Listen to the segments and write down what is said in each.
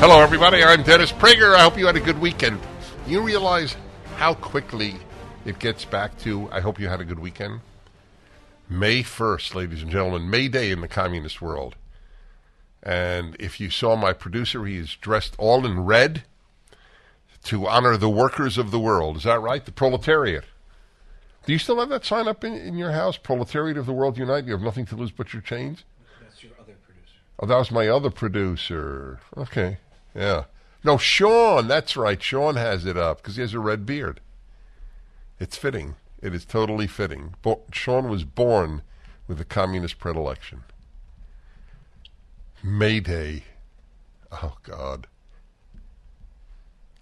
Hello, everybody. I'm Dennis Prager. I hope you had a good weekend. You realize how quickly it gets back to, I hope you had a good weekend? May 1st, ladies and gentlemen, May Day in the communist world. And if you saw my producer, he is dressed all in red to honor the workers of the world. Is that right? The proletariat. Do you still have that sign up in, in your house? Proletariat of the world unite. You have nothing to lose but your chains? That's your other producer. Oh, that was my other producer. Okay. Yeah. No, Sean. That's right. Sean has it up because he has a red beard. It's fitting. It is totally fitting. Bo- Sean was born with a communist predilection. Mayday. Oh, God.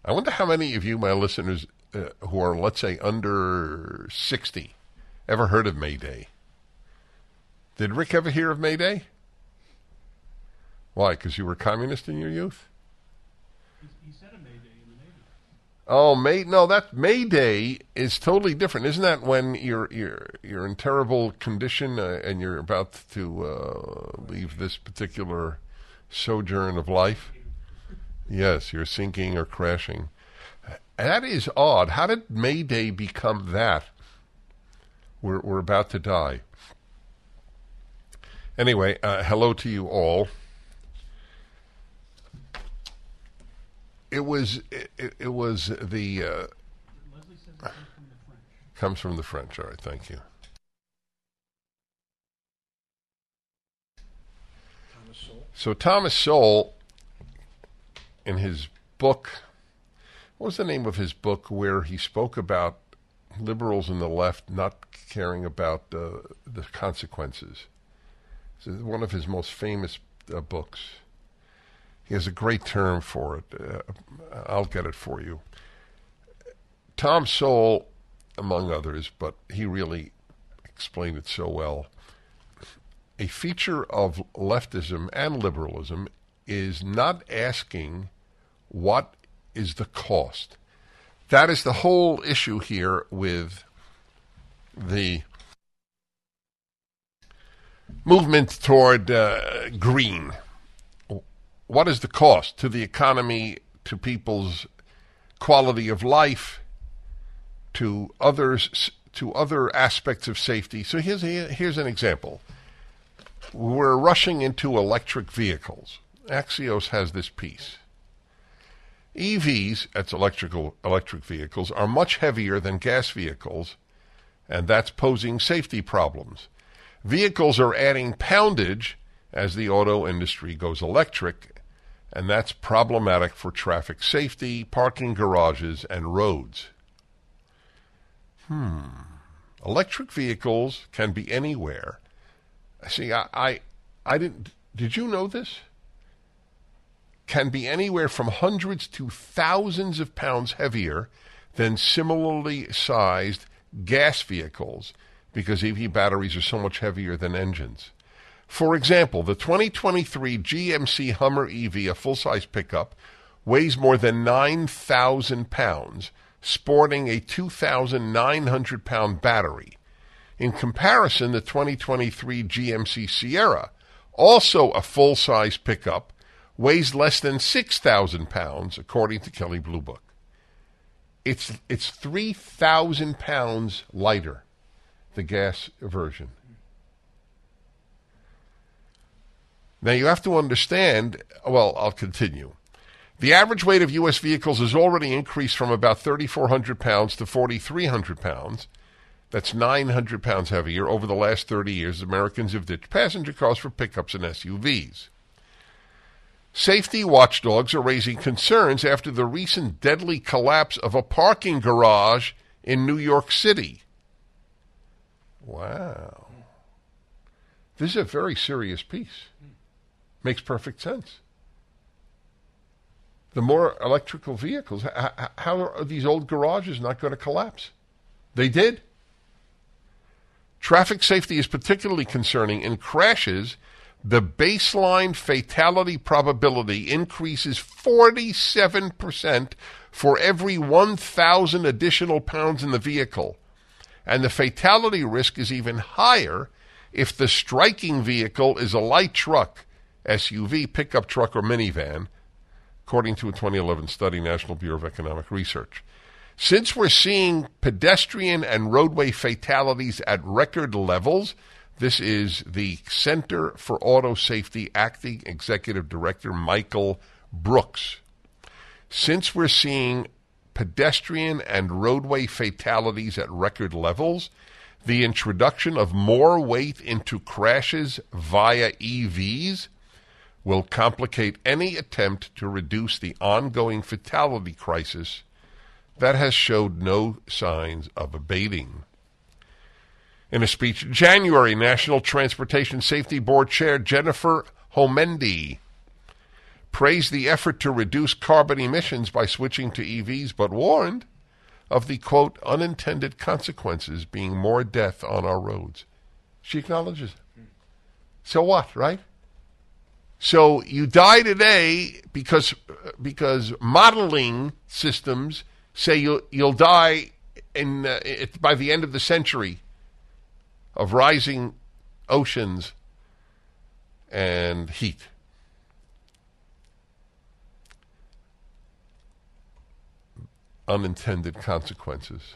I wonder how many of you, my listeners, uh, who are, let's say, under 60, ever heard of Mayday? Did Rick ever hear of Mayday? Why? Because you were communist in your youth? He said a Mayday in the Navy. Oh, May no, that May Day is totally different, isn't that? When you're you're you're in terrible condition uh, and you're about to uh, leave this particular sojourn of life. Yes, you're sinking or crashing. That is odd. How did May Day become that? We're we're about to die. Anyway, uh, hello to you all. It was it, it, was the uh, comes from the French. All right, thank you. Thomas. So Thomas Sowell, in his book, what was the name of his book where he spoke about liberals and the left not caring about uh, the consequences? It's one of his most famous uh, books. He has a great term for it. Uh, I'll get it for you. Tom Sowell, among others, but he really explained it so well. A feature of leftism and liberalism is not asking what is the cost. That is the whole issue here with the movement toward uh, green. What is the cost to the economy, to people's quality of life, to others, to other aspects of safety? So here's here's an example. We're rushing into electric vehicles. Axios has this piece. EVs, that's electrical electric vehicles, are much heavier than gas vehicles, and that's posing safety problems. Vehicles are adding poundage as the auto industry goes electric, and that's problematic for traffic safety, parking garages, and roads. Hmm. Electric vehicles can be anywhere. See, I, I, I didn't. Did you know this? Can be anywhere from hundreds to thousands of pounds heavier than similarly sized gas vehicles because EV batteries are so much heavier than engines. For example, the 2023 GMC Hummer EV, a full size pickup, weighs more than 9,000 pounds, sporting a 2,900 pound battery. In comparison, the 2023 GMC Sierra, also a full size pickup, weighs less than 6,000 pounds, according to Kelley Blue Book. It's, it's 3,000 pounds lighter, the gas version. Now you have to understand, well, I'll continue. The average weight of U.S. vehicles has already increased from about 3,400 pounds to 4,300 pounds. That's 900 pounds heavier over the last 30 years. Americans have ditched passenger cars for pickups and SUVs. Safety watchdogs are raising concerns after the recent deadly collapse of a parking garage in New York City. Wow. This is a very serious piece. Makes perfect sense. The more electrical vehicles, how are these old garages not going to collapse? They did. Traffic safety is particularly concerning. In crashes, the baseline fatality probability increases 47% for every 1,000 additional pounds in the vehicle. And the fatality risk is even higher if the striking vehicle is a light truck, SUV, pickup truck, or minivan, according to a 2011 study, National Bureau of Economic Research. Since we're seeing pedestrian and roadway fatalities at record levels, this is the Center for Auto Safety Acting Executive Director Michael Brooks. Since we're seeing pedestrian and roadway fatalities at record levels, the introduction of more weight into crashes via EVs will complicate any attempt to reduce the ongoing fatality crisis that has showed no signs of abating. In a speech in January, National Transportation Safety Board Chair Jennifer Homendy praised the effort to reduce carbon emissions by switching to EVs, but warned of the quote unintended consequences being more death on our roads. She acknowledges. So what, right? So you die today because because modeling systems say you'll you'll die in uh, it, by the end of the century of rising oceans and heat. Unintended consequences.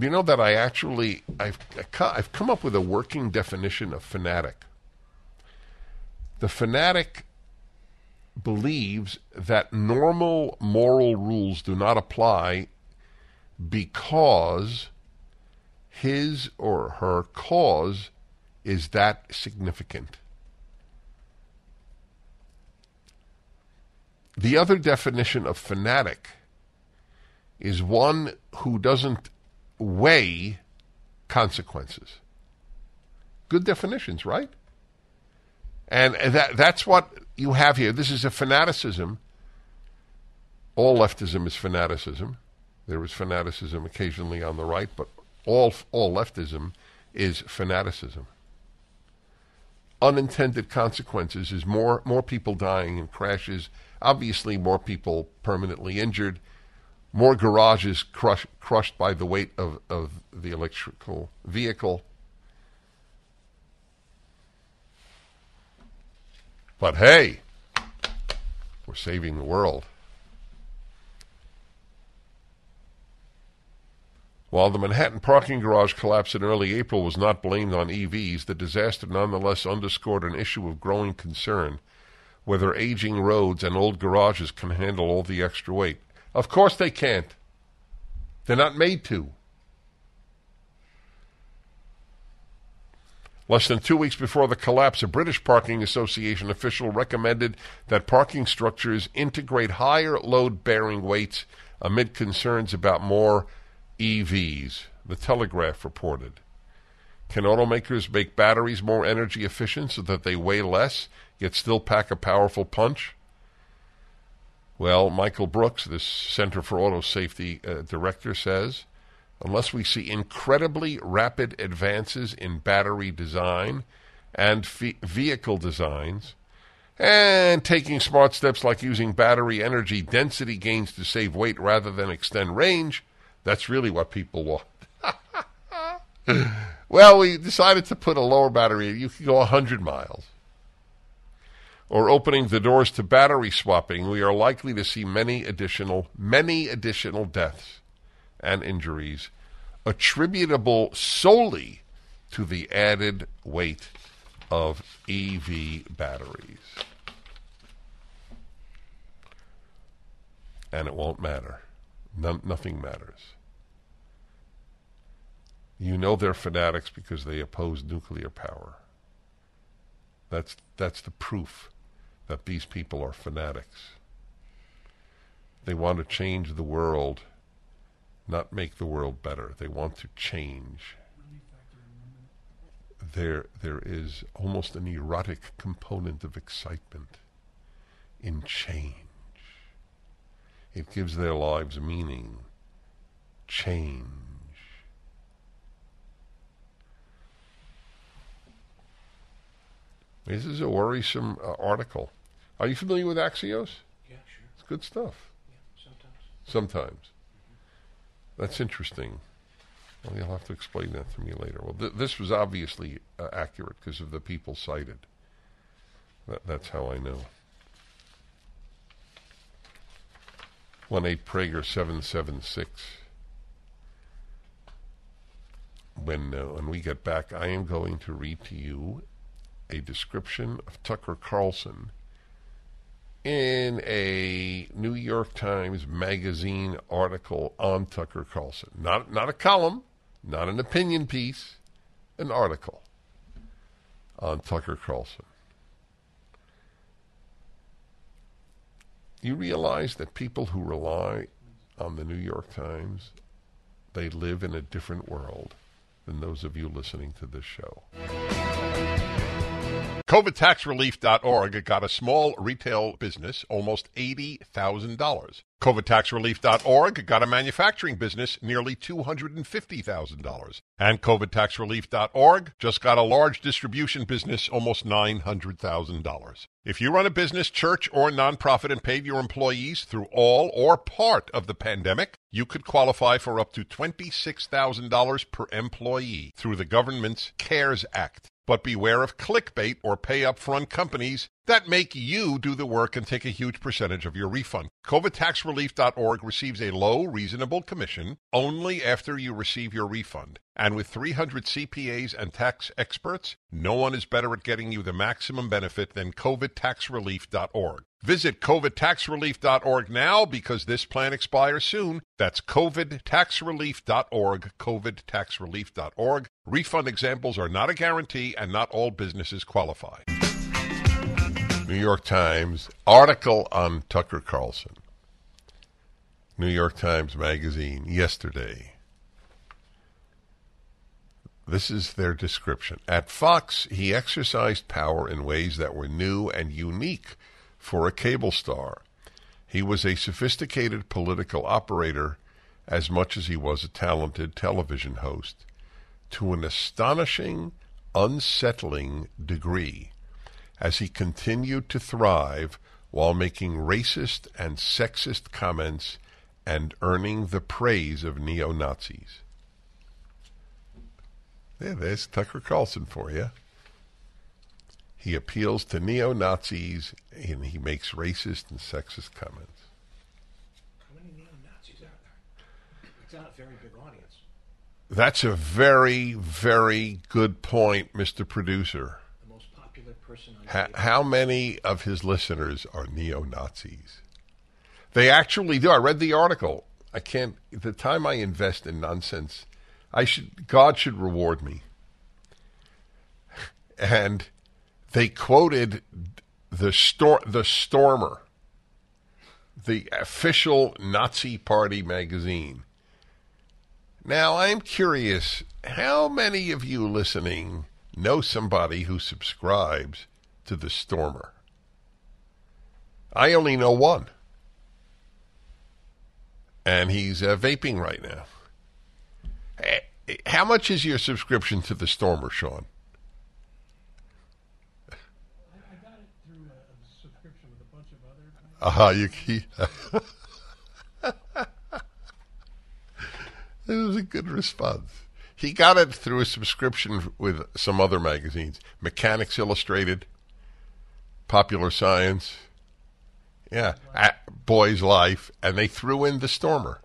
Do you know that I actually I've I've come up with a working definition of fanatic. The fanatic believes that normal moral rules do not apply because his or her cause is that significant. The other definition of fanatic is one who doesn't weigh consequences. Good definitions, right? And that that's what you have here. This is a fanaticism. All leftism is fanaticism. There is fanaticism occasionally on the right, but all all leftism is fanaticism. Unintended consequences is more more people dying in crashes, obviously more people permanently injured, more garages crush, crushed by the weight of, of the electrical vehicle. But hey, we're saving the world. While the Manhattan parking garage collapse in early April was not blamed on EVs, the disaster nonetheless underscored an issue of growing concern whether aging roads and old garages can handle all the extra weight. Of course they can't. They're not made to. Less than two weeks before the collapse, a British Parking Association official recommended that parking structures integrate higher load bearing weights amid concerns about more EVs, the Telegraph reported. Can automakers make batteries more energy efficient so that they weigh less, yet still pack a powerful punch? Well, Michael Brooks, the Center for Auto Safety uh, director, says unless we see incredibly rapid advances in battery design and fe- vehicle designs, and taking smart steps like using battery energy density gains to save weight rather than extend range, that's really what people want. well, we decided to put a lower battery. You can go 100 miles or opening the doors to battery swapping, we are likely to see many additional many additional deaths and injuries attributable solely to the added weight of EV batteries. And it won't matter. No, nothing matters. You know they're fanatics because they oppose nuclear power. That's that's the proof that these people are fanatics. They want to change the world, not make the world better. They want to change. There there is almost an erotic component of excitement in change. It gives their lives meaning. Change. This is a worrisome uh, article. Are you familiar with Axios? Yeah, sure. It's good stuff. Yeah, sometimes. Sometimes. That's interesting. Well, you'll have to explain that to me later. Well, th- this was obviously uh, accurate because of the people cited. That, that's how I know. One eight Prager seven seven six. When uh, when we get back, I am going to read to you a description of Tucker Carlson in a New York Times Magazine article on Tucker Carlson. Not not a column, not an opinion piece, an article on Tucker Carlson. You realize that people who rely on the New York Times, they live in a different world than those of you listening to this show. COVIDTaxRelief.org got a small retail business almost $80,000. COVIDTaxRelief.org got a manufacturing business nearly $250,000. And COVIDTaxRelief.org just got a large distribution business almost $900,000. If you run a business, church, or nonprofit and paid your employees through all or part of the pandemic, you could qualify for up to $26,000 per employee through the government's CARES Act. But beware of clickbait or pay up front companies that make you do the work and take a huge percentage of your refund. COVIDTaxRelief.org receives a low, reasonable commission only after you receive your refund. And with 300 CPAs and tax experts, no one is better at getting you the maximum benefit than COVIDTaxRelief.org. Visit COVIDTaxRelief.org now because this plan expires soon. That's COVIDTaxRelief.org, COVIDTaxRelief.org. Refund examples are not a guarantee and not all businesses qualify. New York Times article on Tucker Carlson. New York Times Magazine yesterday. This is their description. At Fox, he exercised power in ways that were new and unique for a cable star. He was a sophisticated political operator as much as he was a talented television host, to an astonishing, unsettling degree, as he continued to thrive while making racist and sexist comments and earning the praise of neo Nazis. Yeah, there's Tucker Carlson for you. He appeals to neo Nazis and he makes racist and sexist comments. How many neo-Nazis are there? It's not a very big audience. That's a very, very good point, Mr. Producer. The most popular person on Ha- how many of his listeners are neo Nazis? They actually do. I read the article. I can't. The time I invest in nonsense, I should. God should reward me. And they quoted the stor- the Stormer, the official Nazi Party magazine. Now I'm curious, how many of you listening know somebody who subscribes to the Stormer? I only know one. And he's uh, vaping right now. Eh, How much is your subscription to the Stormer, Sean? I, I got it through a, a subscription with a bunch of other. Ah, you. He, it was a good response. He got it through a subscription with some other magazines, Mechanix Illustrated, Popular Science, yeah, Boy's Life, and they threw in the Stormer.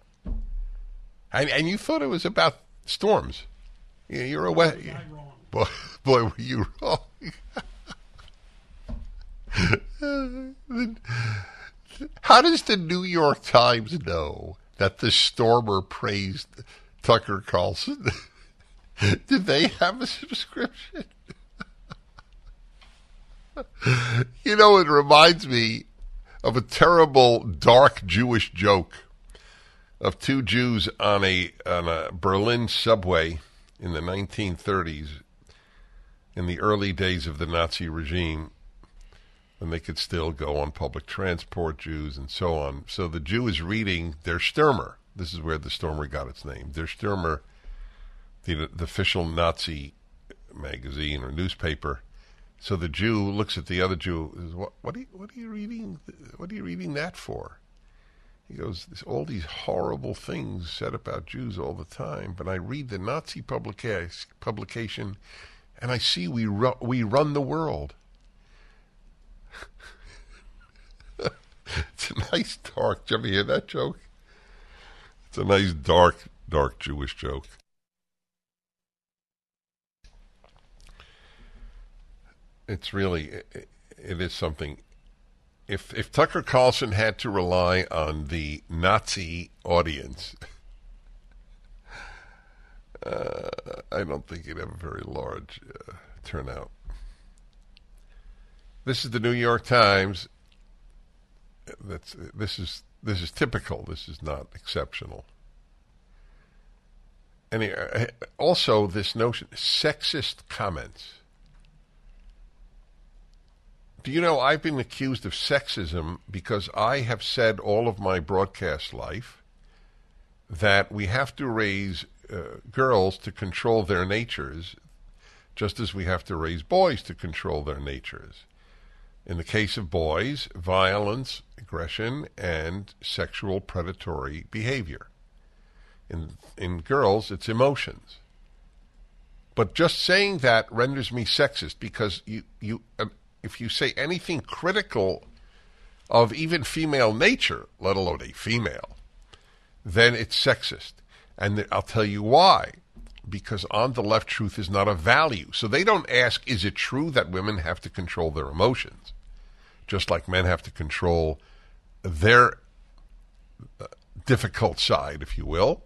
And, and you thought it was about storms. You're a wet. Wrong. Boy, boy, were you wrong. How does the New York Times know that the Stormer praised Tucker Carlson? Did they have a subscription? you know, it reminds me of a terrible, dark Jewish joke of two Jews on a on a Berlin subway in the 1930s, in the early days of the Nazi regime, when they could still go on public transport, Jews and so on. So the Jew is reading Der Stürmer. This is where the Stormer got its name. Der Stürmer, the, the official Nazi magazine or newspaper. So the Jew looks at the other Jew. Says, what, what, are you, what are you reading? What are you reading that for? He goes, all these horrible things said about Jews all the time, but I read the Nazi publica- publication and I see we, ru- we run the world. it's a nice dark. Did you ever hear that joke? It's a nice dark, dark Jewish joke. It's really, it, it is something if if Tucker Carlson had to rely on the Nazi audience, uh, I don't think he'd have a very large uh, turnout. This is the New York Times. That's this is this is typical. This is not exceptional. And uh, also this notion sexist comments. Do you know I've been accused of sexism because I have said all of my broadcast life that we have to raise uh, girls to control their natures just as we have to raise boys to control their natures. In the case of boys, violence, aggression, and sexual predatory behavior. In, in girls, it's emotions. But just saying that renders me sexist because you, you, uh, if you say anything critical of even female nature, let alone a female, then it's sexist. And I'll tell you why. Because on the left, truth is not a value. So they don't ask, is it true that women have to control their emotions? Just like men have to control their uh, difficult side, if you will.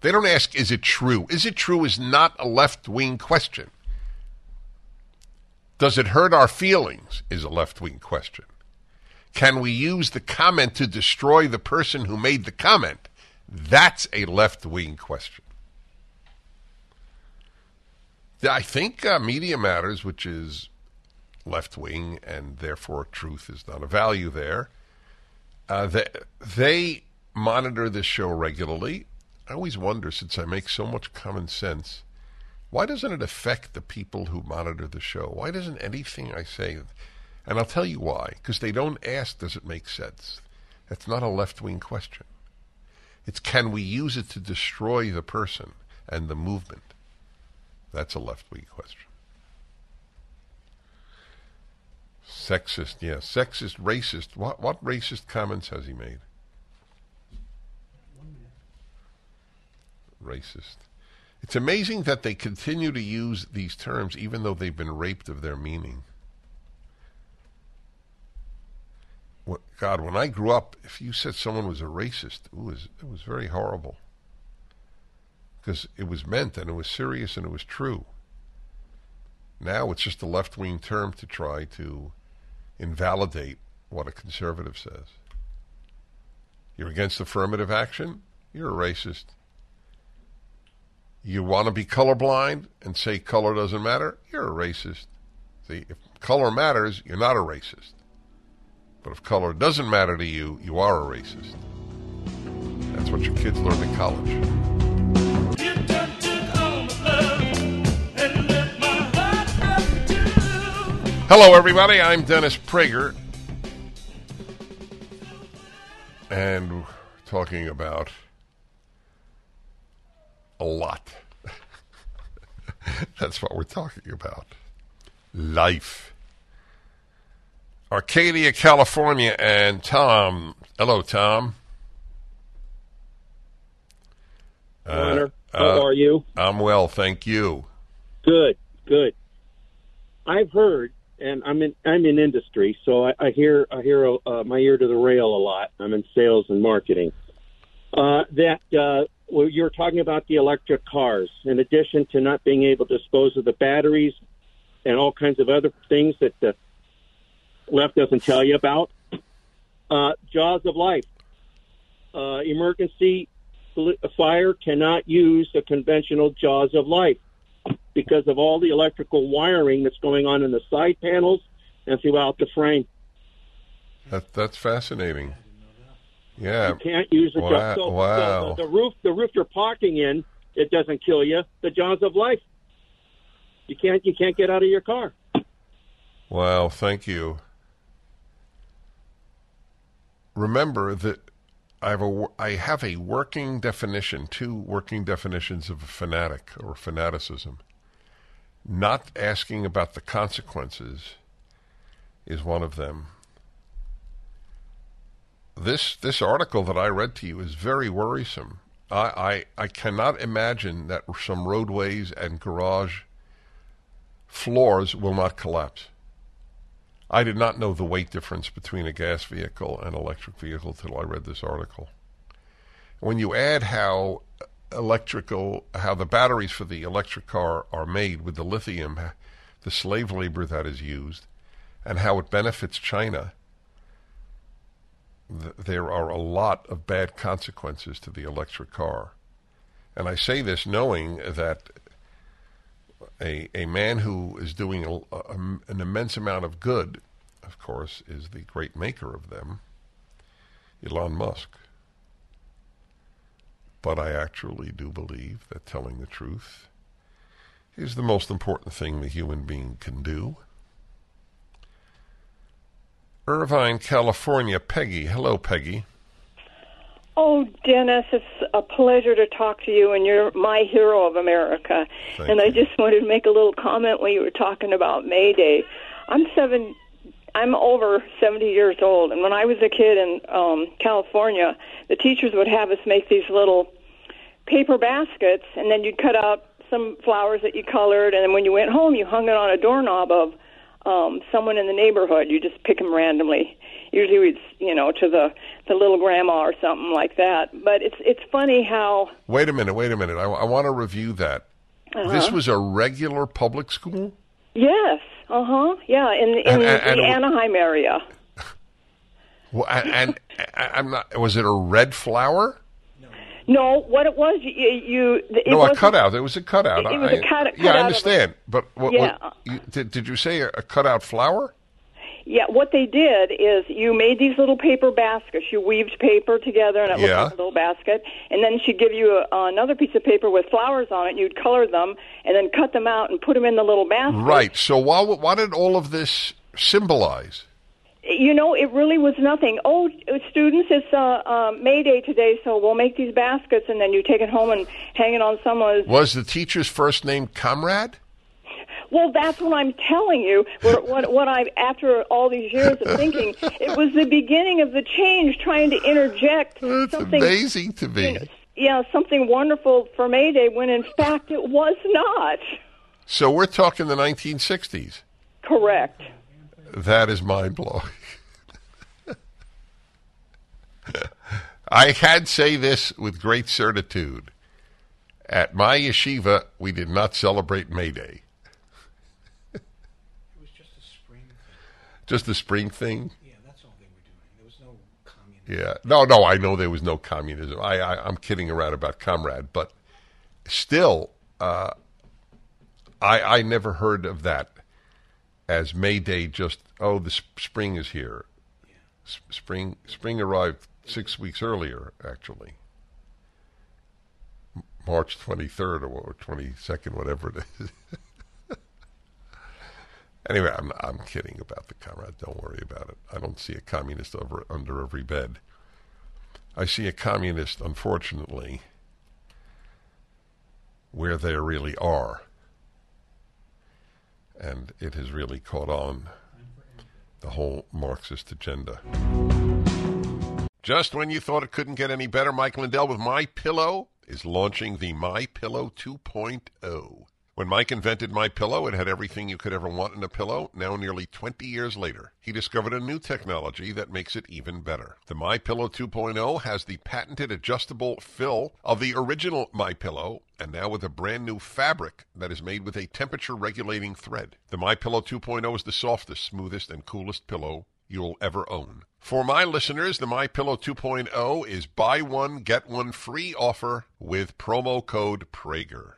They don't ask, is it true? Is it true is not a left wing question. Does it hurt our feelings? Is a left wing question. Can we use the comment to destroy the person who made the comment? That's a left wing question. I think uh, Media Matters, which is left wing and therefore truth is not a value there, uh, they, they monitor this show regularly. I always wonder, since I make so much common sense, why doesn't it affect the people who monitor the show? Why doesn't anything I say, and I'll tell you why, because they don't ask, does it make sense? That's not a left wing question. It's can we use it to destroy the person and the movement? That's a left wing question. Sexist, yes. Sexist, racist. What, what racist comments has he made? Racist. It's amazing that they continue to use these terms even though they've been raped of their meaning. God, when I grew up, if you said someone was a racist, it was, it was very horrible. Because it was meant and it was serious and it was true. Now it's just a left wing term to try to invalidate what a conservative says. You're against affirmative action? You're a racist. You want to be colorblind and say color doesn't matter? You're a racist. See, if color matters, you're not a racist. But if color doesn't matter to you, you are a racist. That's what your kids learn in college. Hello, everybody. I'm Dennis Prager. And we're talking about a lot. That's what we're talking about. Life. Arcadia, California, and Tom. Hello, Tom. Warner, Uh, how uh, are you? I'm well, thank you. Good, good. I've heard and I'm in I'm in industry, so I, I hear I hear uh, my ear to the rail a lot. I'm in sales and marketing. Uh, that uh, well, you're talking about the electric cars. In addition to not being able to dispose of the batteries and all kinds of other things that the left doesn't tell you about, uh, jaws of life. Uh, emergency fire cannot use the conventional jaws of life because of all the electrical wiring that's going on in the side panels and throughout the frame. That, that's fascinating. Yeah. You can't use the wow. So, wow. so the, the roof, the roof you're parking in, it doesn't kill you. The jaws of life. You can't, you can't get out of your car. Wow. Thank you. Remember that I have a I have a working definition, two working definitions of a fanatic or fanaticism. Not asking about the consequences is one of them. This this article that I read to you is very worrisome. I, I, I cannot imagine that some roadways and garage floors will not collapse. I did not know the weight difference between a gas vehicle and electric vehicle till I read this article. When you add how electrical, how the batteries for the electric car are made with the lithium, the slave labor that is used, and how it benefits China, th- there are a lot of bad consequences to the electric car. And I say this knowing that a, a man who is doing a, a, an immense amount of good, of course, is the great maker of them, Elon Musk. But I actually do believe that telling the truth is the most important thing the human being can do. Irvine, California. Peggy. Hello, Peggy. Oh, Dennis, it's a pleasure to talk to you, and you're my hero of America. Thank and I just wanted to make a little comment when you were talking about May Day. I'm seven. I'm over 70 years old, and when I was a kid in um, California, the teachers would have us make these little paper baskets, and then you'd cut out some flowers that you colored, and then when you went home, you hung it on a doorknob of um, someone in the neighborhood. You just pick them randomly. Usually, we'd you know to the the little grandma or something like that. But it's it's funny how Wait a minute, wait a minute. I, I want to review that. Uh-huh. This was a regular public school? yes, uh huh, yeah, in in And- and- and- the Anaheim area. Well, and, and I- I'm not. Was it a red flower? No, what it was, you, you it no, a cutout. It was a cutout. It- it was a cut- Yeah, cutout I of a- understand. But what, Yeah. what, you, did, did you say a, a cutout flower? Yeah, what they did is you made these little paper baskets. You weaved paper together, and it looked Yeah. like a little basket. And then she'd give you a, another piece of paper with flowers on it. and You'd color them, and then cut them out and put them in the little basket. Right. So why, what did all of this symbolize? You know, it really was nothing. Oh, students, it's uh, uh, May Day today, so we'll make these baskets, and then you take it home and hang it on someone's. Was the teacher's first name Comrade? Well, that's what I'm telling you. What, what, what I, after all these years of thinking, it was the beginning of the change, trying to interject It's something. amazing to me. you know, yeah, something wonderful for May Day when in fact it was not. So we're talking the 1960s. Correct. That is mind blowing. I can say this with great certitude. At my yeshiva, we did not celebrate May Day. It was just a spring thing. Just the spring thing. Yeah, that's all they were doing. There was no communism. Yeah. No, no, I know there was no communism. I, I, I'm kidding around about comrade, but still, uh, I, I never heard of that as May Day. Just oh, the sp- spring is here. S- spring, spring arrived six weeks earlier, actually. March 23rd or 22nd, whatever it is. anyway, I'm I'm kidding about the comrade. Don't worry about it. I don't see a communist over under every bed. I see a communist, unfortunately, where they really are. And it has really caught on the whole Marxist agenda. Just when you thought it couldn't get any better, Mike Lindell with My Pillow is launching the My Pillow 2.0. When Mike invented My Pillow, it had everything you could ever want in a pillow. Now, nearly 20 years later, he discovered a new technology that makes it even better. The My Pillow 2.0 has the patented adjustable fill of the original My Pillow, and now with a brand new fabric that is made with a temperature regulating thread. The My Pillow 2.0 is the softest, smoothest, and coolest pillow you'll ever own. For my listeners, the My Pillow 2.0 is buy one get one free offer with promo code Prager.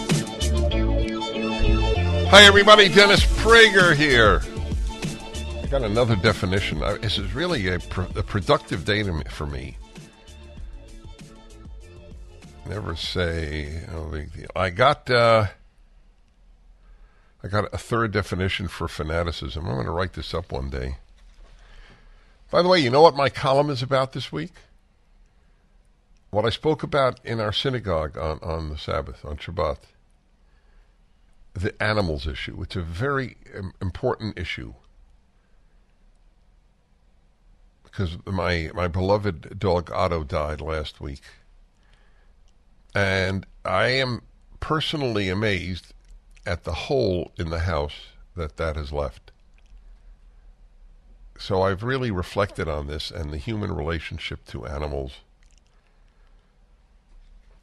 Hi, everybody. Dennis Prager here. I got another definition. This is really a, a productive day to me, for me. Never say, big deal. I got, uh, I got a third definition for fanaticism. I'm going to write this up one day. By the way, you know what my column is about this week? What I spoke about in our synagogue on, on the Sabbath, on Shabbat the animals issue. It's a very important issue because my my beloved dog Otto died last week, and I am personally amazed at the hole in the house that that has left. So I've really reflected on this and the human relationship to animals.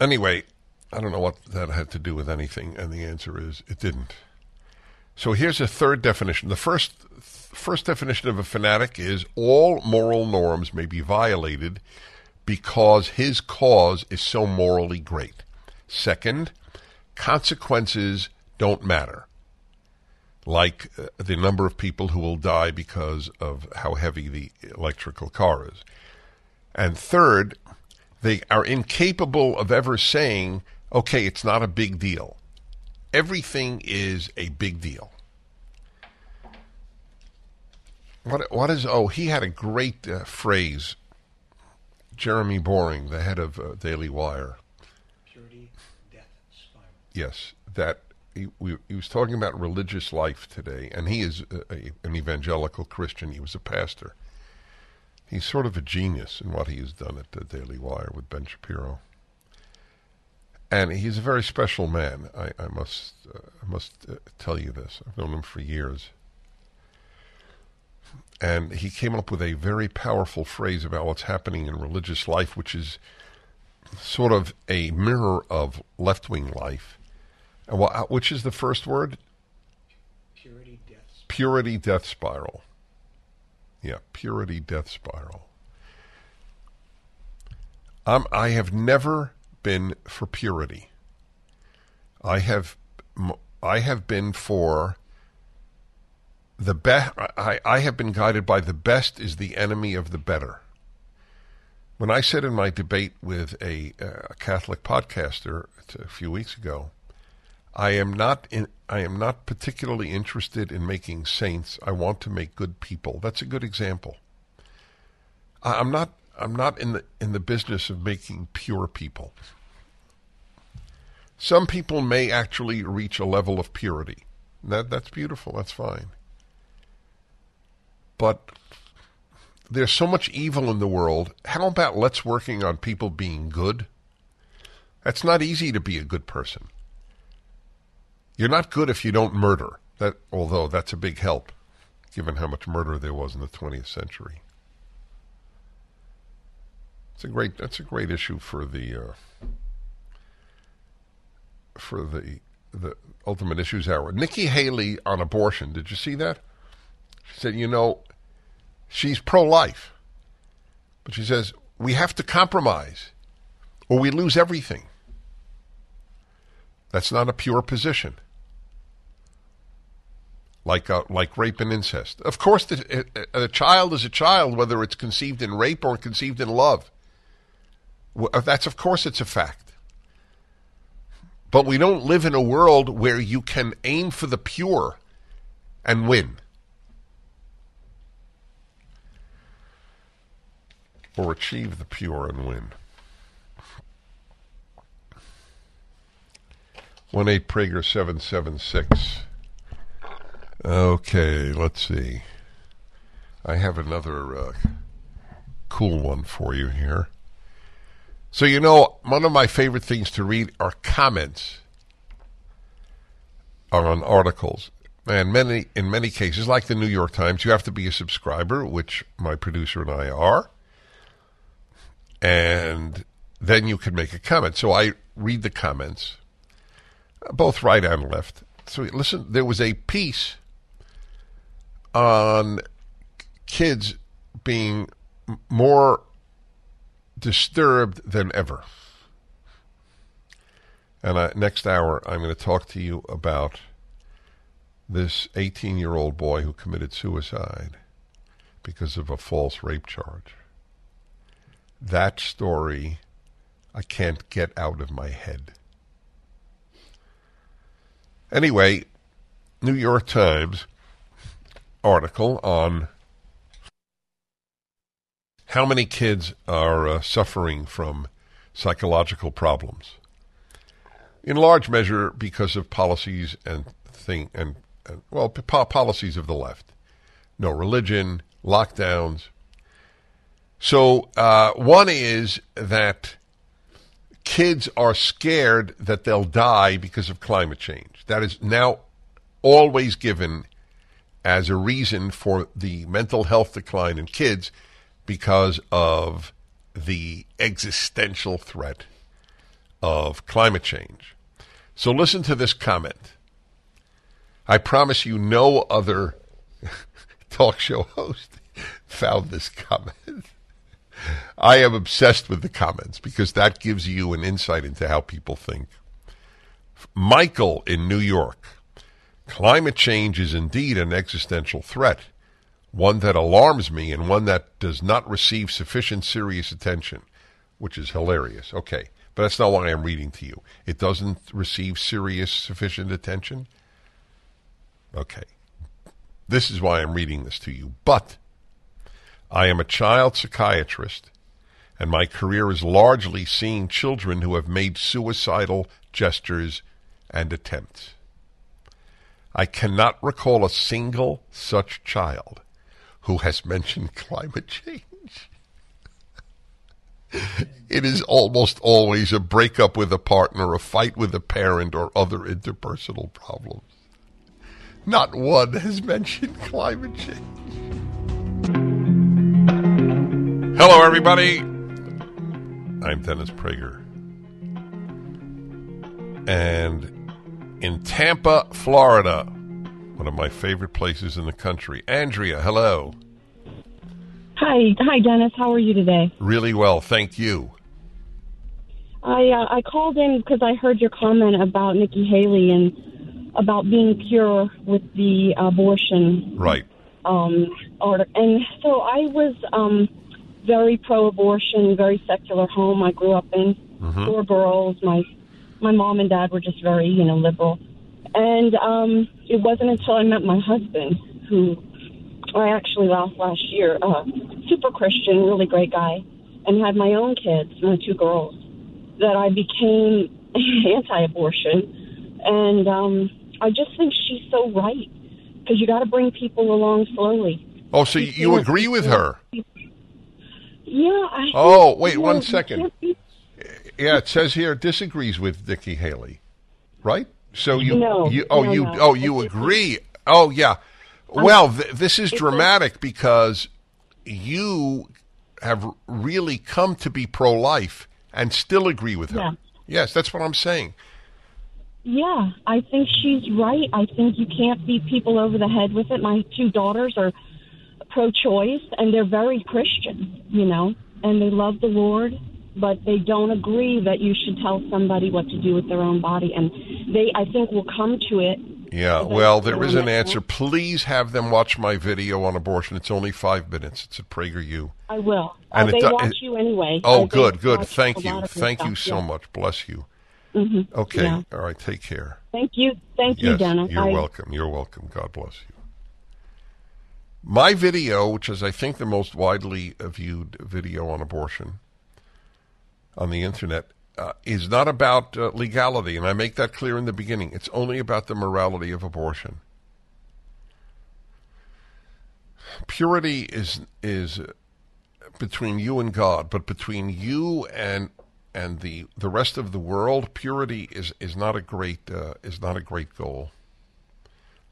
Anyway, I don't know what that had to do with anything, and the answer is it didn't. So here's a third definition. The first first definition of a fanatic is all moral norms may be violated because his cause is so morally great. Second, consequences don't matter. Like uh, the number of people who will die because of how heavy the electrical car is. And third, they are incapable of ever saying okay, it's not a big deal. Everything is a big deal. What what is oh he had a great uh, phrase. Jeremy Boring, the head of uh, Daily Wire. Purity, death, spiral. Yes, that he, we, he was talking about religious life today, and he is a, a, an evangelical Christian. He was a pastor. He's sort of a genius in what he has done at the Daily Wire with Ben Shapiro and he's a very special man. I, I must uh, I must uh, tell you this. I've known him for years, and he came up with a very powerful phrase about what's happening in religious life, which is sort of a mirror of left wing life. And what, uh, which is the first word? Purity, death, spiral. Purity death spiral. Yeah, purity death spiral. Um, I have never been for purity. I have I have been for the best. I, I have been guided by the best is the enemy of the better. When I said in my debate with a, a Catholic podcaster a few weeks ago, I am not in, I am not particularly interested in making saints. I want to make good people. That's a good example. I, I'm not I'm not in the in the business of making pure people. Some people may actually reach a level of purity. That that's beautiful. That's fine. But there's so much evil in the world. How about let's working on people being good? That's not easy to be a good person. You're not good if you don't murder. That although that's a big help given how much murder there was in the 20th century. It's a great. That's a great issue for the uh, for the the Ultimate Issues Hour. Nikki Haley on abortion. Did you see that? She said, you know, she's pro-life, but she says we have to compromise, or we lose everything. That's not a pure position. Like uh, like rape and incest. Of course, the, a, a child is a child, whether it's conceived in rape or conceived in love. Uh, that's of course it's a fact. But we don't live in a world where you can aim for the pure and win. Or achieve the pure and win. One eight Prager seven seven six. Okay, let's see. I have another uh, cool one for you here. So you know, one of my favorite things to read are comments on articles. And many in many cases, like the New York Times, you have to be a subscriber, which my producer and I are. And then you can make a comment. So I read the comments, both right and left. So listen, there was a piece on kids being more disturbed than ever. And I, next hour, I'm going to talk to you about this 18 year old boy who committed suicide because of a false rape charge. That story I can't get out of my head. Anyway, New York Times article on how many kids are uh, suffering from psychological problems? In large measure because of policies and thing and, and well po- policies of the left. No religion, lockdowns. So uh, one is that kids are scared that they'll die because of climate change. That is now always given as a reason for the mental health decline in kids because of the existential threat of climate change. So listen to this comment. I promise you, no other talk show host found this comment. I am obsessed with the comments because that gives you an insight into how people think. Michael in New York. Climate change is indeed an existential threat one that alarms me and one that does not receive sufficient serious attention, which is hilarious. Okay, but that's not why I'm reading to you. It doesn't receive serious, sufficient attention? Okay. This is why I'm reading this to you. But I am a child psychiatrist, and my career is largely seeing children who have made suicidal gestures and attempts. I cannot recall a single such child who has mentioned climate change. it is almost always a breakup with a partner, a fight with a parent, or other interpersonal problems. Not one has mentioned climate change. Hello, everybody. I'm Dennis Prager. And in Tampa, Florida, one of my favorite places in the country. Andrea, hello. Hi, hi, Dennis. How are you today? Really well, thank you. I uh, I called in because I heard your comment about Nikki Haley and about being pure with the abortion. Right. Um, order. and so I was um, very pro-abortion, very secular home. I grew up in Mhm. four girls. My my mom and dad were just very you know liberal, and um, it wasn't until I met my husband who I actually lost last year. Uh, super Christian, really great guy, and had my own kids, my two girls, that I became anti-abortion, and um, I just think she's so right because you got to bring people along slowly. Oh, so you, you agree with her? Yeah. I Oh, wait one second. Yeah, it says here disagrees with Nikki Haley, right? So you, No, you oh no, you no. oh you agree? Oh yeah. Well, th- this is dramatic because you have really come to be pro-life and still agree with her. Yeah. Yes, that's what I'm saying. Yeah, I think she's right. I think you can't beat people over the head with it. My two daughters are pro-choice, and they're very Christian, you know, and they love the Lord, but they don't agree that you should tell somebody what to do with their own body, and they, I think, will come to it. Yeah, well, there is an answer. Please have them watch my video on abortion. It's only five minutes. It's at PragerU. I will. And uh, they do- watch you anyway. Oh, good, good. Thank you. lot of your Thank you so yeah. much. Bless you. hmm Okay. Yeah. All right. Take care. Thank you. Thank you, yes, Dennis. you're I- welcome. You're welcome. God bless you. My video, which is I think the most widely viewed video on abortion on the internet, uh, is not about uh, legality, and I make that clear in the beginning. It's only about the morality of abortion. Purity is is between you and God, but between you and and the the rest of the world, purity is is not a great uh, is not a great goal.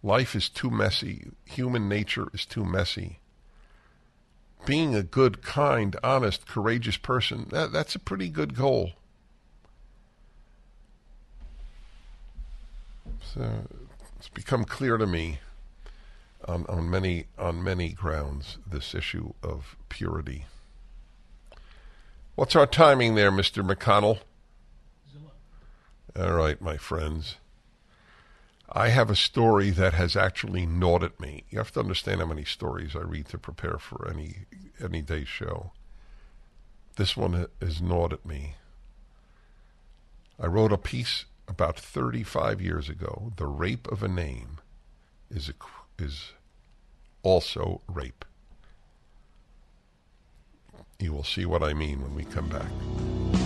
Life is too messy. Human nature is too messy. Being a good, kind, honest, courageous person, that, that's a pretty good goal. So it's become clear to me on, on many on many grounds this issue of purity. What's our timing there, Mr. McConnell? All right, my friends. I have a story that has actually gnawed at me. You have to understand how many stories I read to prepare for any any day's show. This one has gnawed at me. I wrote a piece about 35 years ago. The rape of a name is a, is also rape. You will see what I mean when we come back.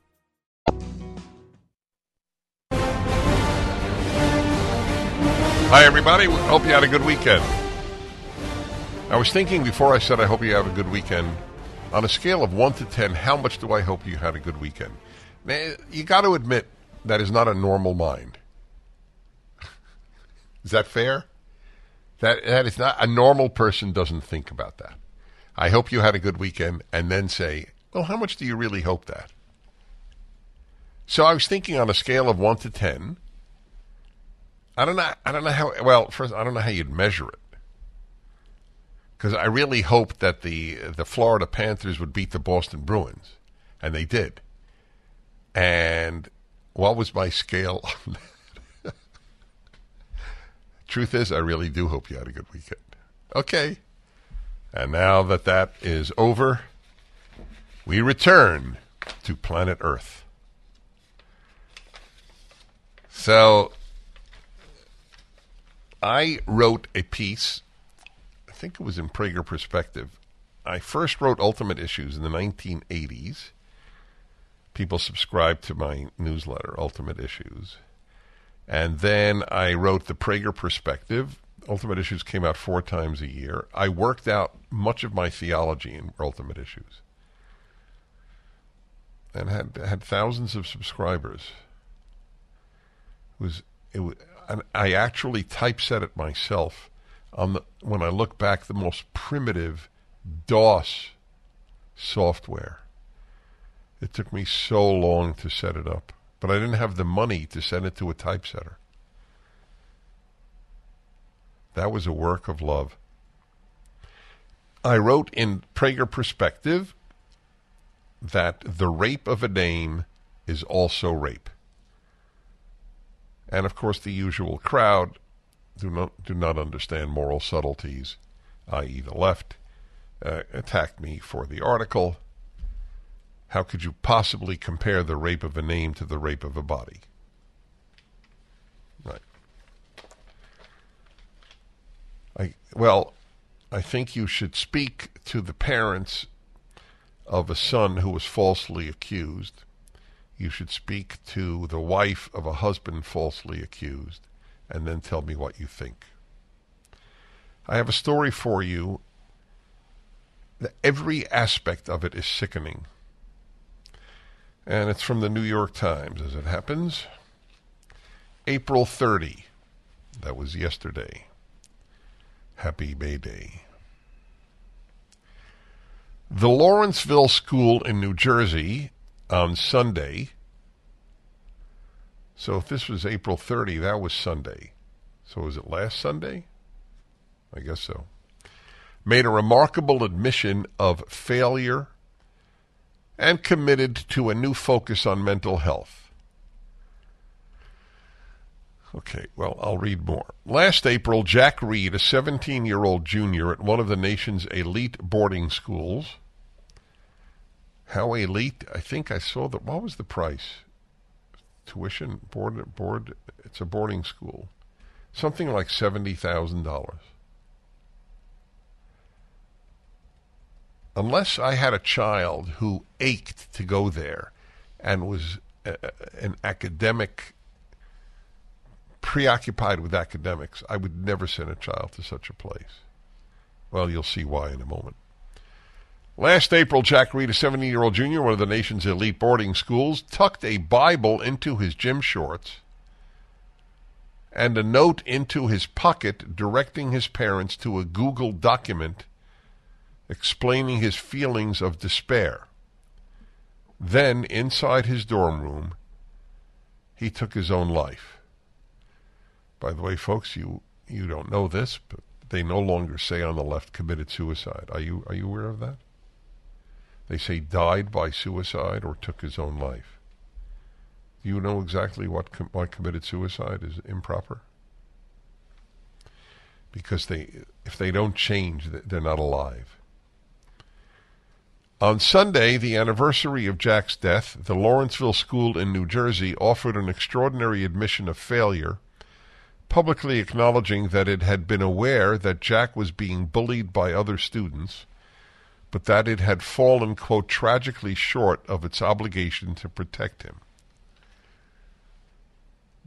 Hi, everybody. Hope you had a good weekend. I was thinking before I said I hope you have a good weekend, on a scale of 1 to 10, how much do I hope you had a good weekend? Now, you got to admit that is not a normal mind. is that fair? That that is not a normal person doesn't think about that. I hope you had a good weekend and then say, "Well, how much do you really hope that?" So I was thinking on a scale of 1 to 10, I don't know I don't know how well, first I don't know how you'd measure it. Cuz I really hoped that the the Florida Panthers would beat the Boston Bruins, and they did. And what was my scale on that? Truth is, I really do hope you had a good weekend. Okay. And now that that is over, we return to planet Earth. So, I wrote a piece, I think it was in Prager Perspective. I first wrote Ultimate Issues in the 1980s people subscribed to my newsletter, Ultimate Issues. And then I wrote the Prager Perspective. Ultimate Issues came out four times a year. I worked out much of my theology in Ultimate Issues and had had thousands of subscribers. It was it was, I actually typeset it myself on the when I look back the most primitive DOS software it took me so long to set it up, but I didn't have the money to send it to a typesetter. That was a work of love. I wrote in Prager Perspective that the rape of a name is also rape. And of course, the usual crowd do not, do not understand moral subtleties, i.e., the left, uh, attacked me for the article. How could you possibly compare the rape of a name to the rape of a body? Right. I well, I think you should speak to the parents of a son who was falsely accused. You should speak to the wife of a husband falsely accused and then tell me what you think. I have a story for you. Every aspect of it is sickening. And it's from the New York Times, as it happens. April 30. That was yesterday. Happy May Day. The Lawrenceville School in New Jersey on Sunday. So if this was April 30, that was Sunday. So was it last Sunday? I guess so. Made a remarkable admission of failure and committed to a new focus on mental health. Okay, well, I'll read more. Last April, Jack Reid, a 17 year old junior at one of the nation's elite boarding schools, how elite? I think I saw that. What was the price? Tuition, board, board. It's a boarding school. Something like $70,000. unless I had a child who ached to go there and was a, an academic, preoccupied with academics, I would never send a child to such a place. Well, you'll see why in a moment. Last April, Jack Reid, a 17 year old junior, one of the nation's elite boarding schools, tucked a Bible into his gym shorts and a note into his pocket directing his parents to a Google document explaining his feelings of despair. Then, inside his dorm room, he took his own life. By the way, folks, you, you don't know this, but they no longer say on the left committed suicide. Are you, are you aware of that? They say died by suicide or took his own life. Do you know exactly what com- why committed suicide is improper? Because they, if they don't change, they're not alive. On Sunday, the anniversary of Jack's death, the Lawrenceville School in New Jersey offered an extraordinary admission of failure, publicly acknowledging that it had been aware that Jack was being bullied by other students, but that it had fallen, quote, tragically short of its obligation to protect him.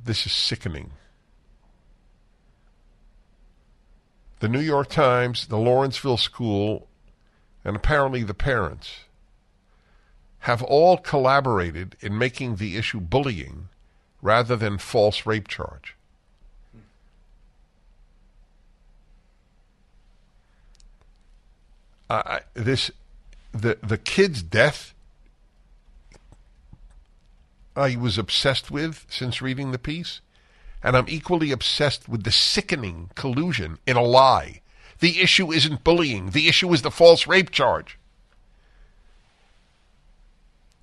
This is sickening. The New York Times, the Lawrenceville School, and apparently the parents, have all collaborated in making the issue bullying rather than false rape charge. This the the kid's death I was obsessed with since reading the piece, and I'm equally obsessed with the sickening collusion in a lie the issue isn't bullying. The issue is the false rape charge.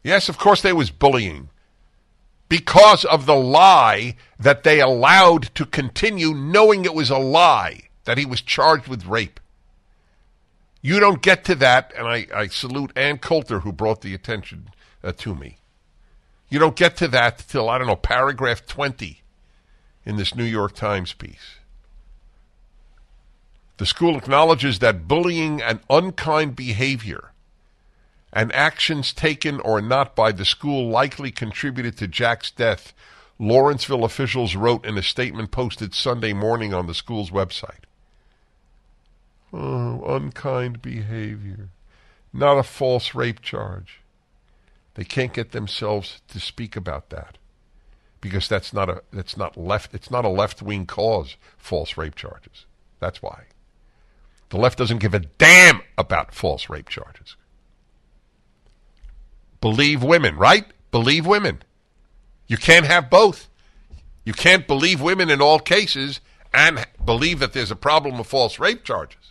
Yes, of course there was bullying. Because of the lie that they allowed to continue, knowing it was a lie that he was charged with rape. You don't get to that, and I, I salute Ann Coulter who brought the attention uh, to me. You don't get to that till, I don't know, paragraph 20 in this New York Times piece. The school acknowledges that bullying and unkind behavior and actions taken or not by the school likely contributed to Jack's death, Lawrenceville officials wrote in a statement posted Sunday morning on the school's website. Oh, unkind behavior. Not a false rape charge. They can't get themselves to speak about that because that's not a that's not left it's not a left wing cause false rape charges. That's why. The left doesn't give a damn about false rape charges. Believe women, right? Believe women. You can't have both. You can't believe women in all cases and believe that there's a problem with false rape charges.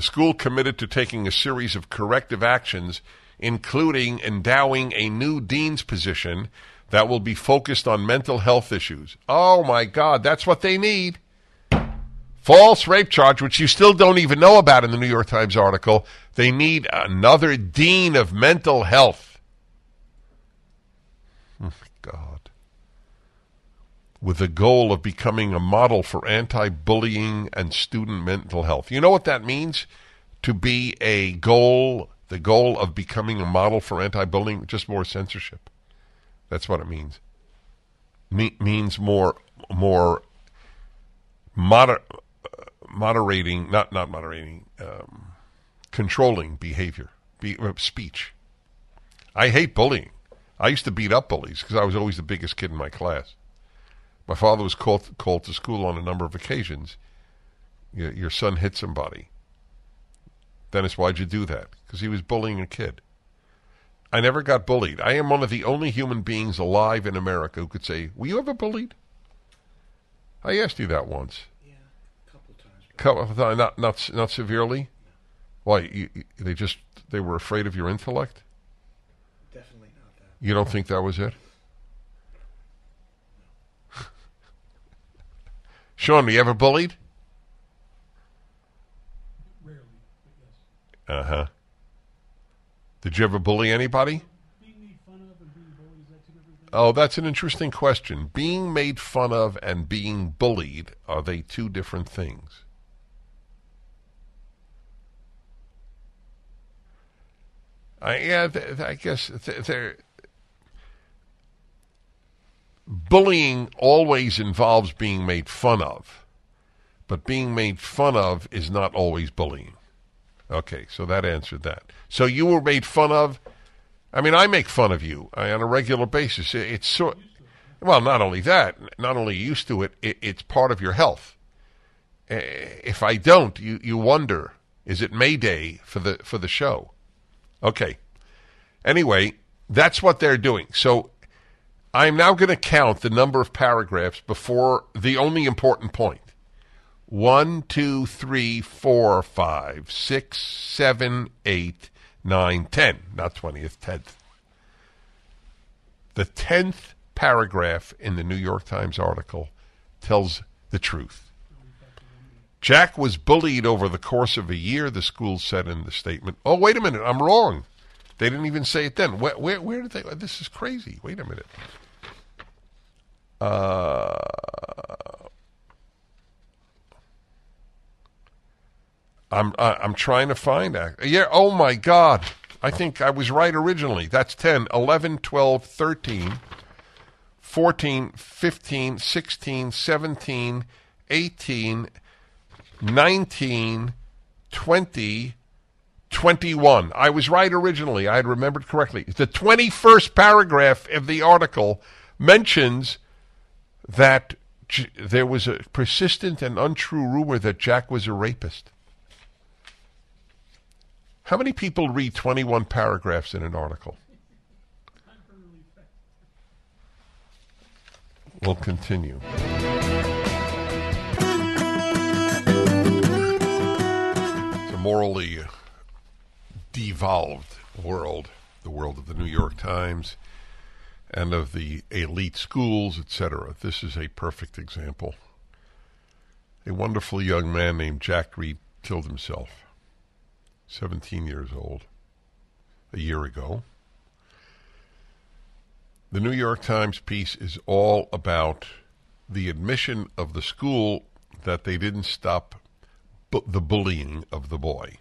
The school committed to taking a series of corrective actions, including endowing a new dean's position that will be focused on mental health issues. Oh my God, that's what they need. False rape charge, which you still don't even know about in the New York Times article. They need another dean of mental health. Oh God. With the goal of becoming a model for anti bullying and student mental health. You know what that means? To be a goal The goal of becoming a model for anti-bullying, just more censorship. That's what it means. Me- means more more moder- moderating, not not moderating, um, controlling behavior, be, uh, speech. I hate bullying. I used to beat up bullies because I was always the biggest kid in my class. My father was called called to school on a number of occasions. Your, your son hit somebody. Dennis, why'd you do that? Because he was bullying a kid. I never got bullied. I am one of the only human beings alive in America who could say, "Were you ever bullied?" I asked you that once. Yeah, a couple times. Couple of times, not not not severely. Why? You, you- they just they were afraid of your intellect. Definitely not that. You don't think that was it? Sean, were you ever bullied? Rarely, yes. Uh huh. Did you ever bully anybody? Being made fun of and being bullied, is that two different things? Oh, that's an interesting question. Being made fun of and being bullied, are they two different things? I, yeah, th- th- I guess th- they're. Bullying always involves being made fun of, but being made fun of is not always bullying. Okay, so that answered that. So you were made fun of. I mean, I make fun of you on a regular basis. It- It's so. Well, not only that, not only used to it, it it's part of your health. Eh, If I don't, you, you wonder, is it Mayday for the for the show? Okay. Anyway, that's what they're doing. So I'm now going to count the number of paragraphs before the only important point. One, two, three, four, five, six, seven, eight, nine, ten. Not twentieth, tenth. The tenth paragraph in the New York Times article tells the truth. Jack was bullied over the course of a year, the school said in the statement. Oh, wait a minute, I'm wrong. They didn't even say it then. Where, where, where did they? This is crazy. Wait a minute. Uh, I'm I'm trying to find that. Yeah. Oh my God. I think I was right originally. That's 10, 11, 12, 13, 14, 15, 16, 17, 18, 19, 20, 21. I was right originally. I had remembered correctly. The 21st paragraph of the article mentions that J- there was a persistent and untrue rumor that Jack was a rapist. How many people read 21 paragraphs in an article? We'll continue. It's a morally devolved world, the world of the New York Times and of the elite schools, etc. This is a perfect example. A wonderful young man named Jack Reid killed himself, 17 years old, a year ago. The New York Times piece is all about the admission of the school that they didn't stop bu- the bullying of the boy.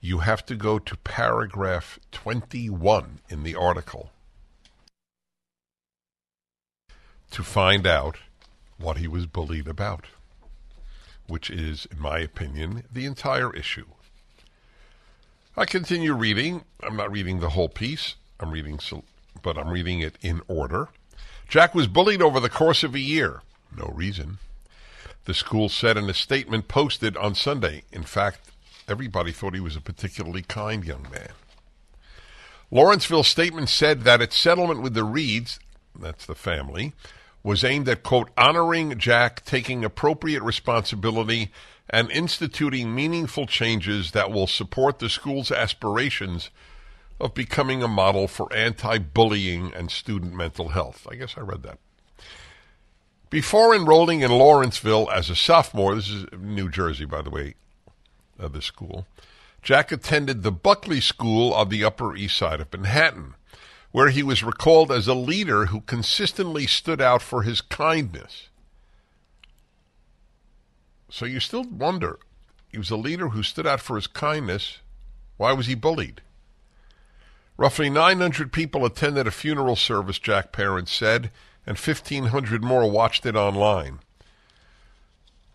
You have to go to paragraph 21 in the article to find out what he was bullied about, which is, in my opinion, the entire issue. I continue reading. I'm not reading the whole piece. I'm reading, but I'm reading it in order. Jack was bullied over the course of a year. No reason. The school said in a statement posted on Sunday. In fact, everybody thought he was a particularly kind young man. Lawrenceville's statement said that its settlement with the Reids, that's the family, was aimed at, quote, honoring Jack, taking appropriate responsibility, and instituting meaningful changes that will support the school's aspirations of becoming a model for anti bullying and student mental health. I guess I read that. Before enrolling in Lawrenceville as a sophomore, this is New Jersey, by the way, uh, the school, Jack attended the Buckley School on the Upper East Side of Manhattan, where he was recalled as a leader who consistently stood out for his kindness. So you still wonder, he was a leader who stood out for his kindness. Why was he bullied? Roughly 900 people attended a funeral service, Jack Parent said, and 1,500 more watched it online.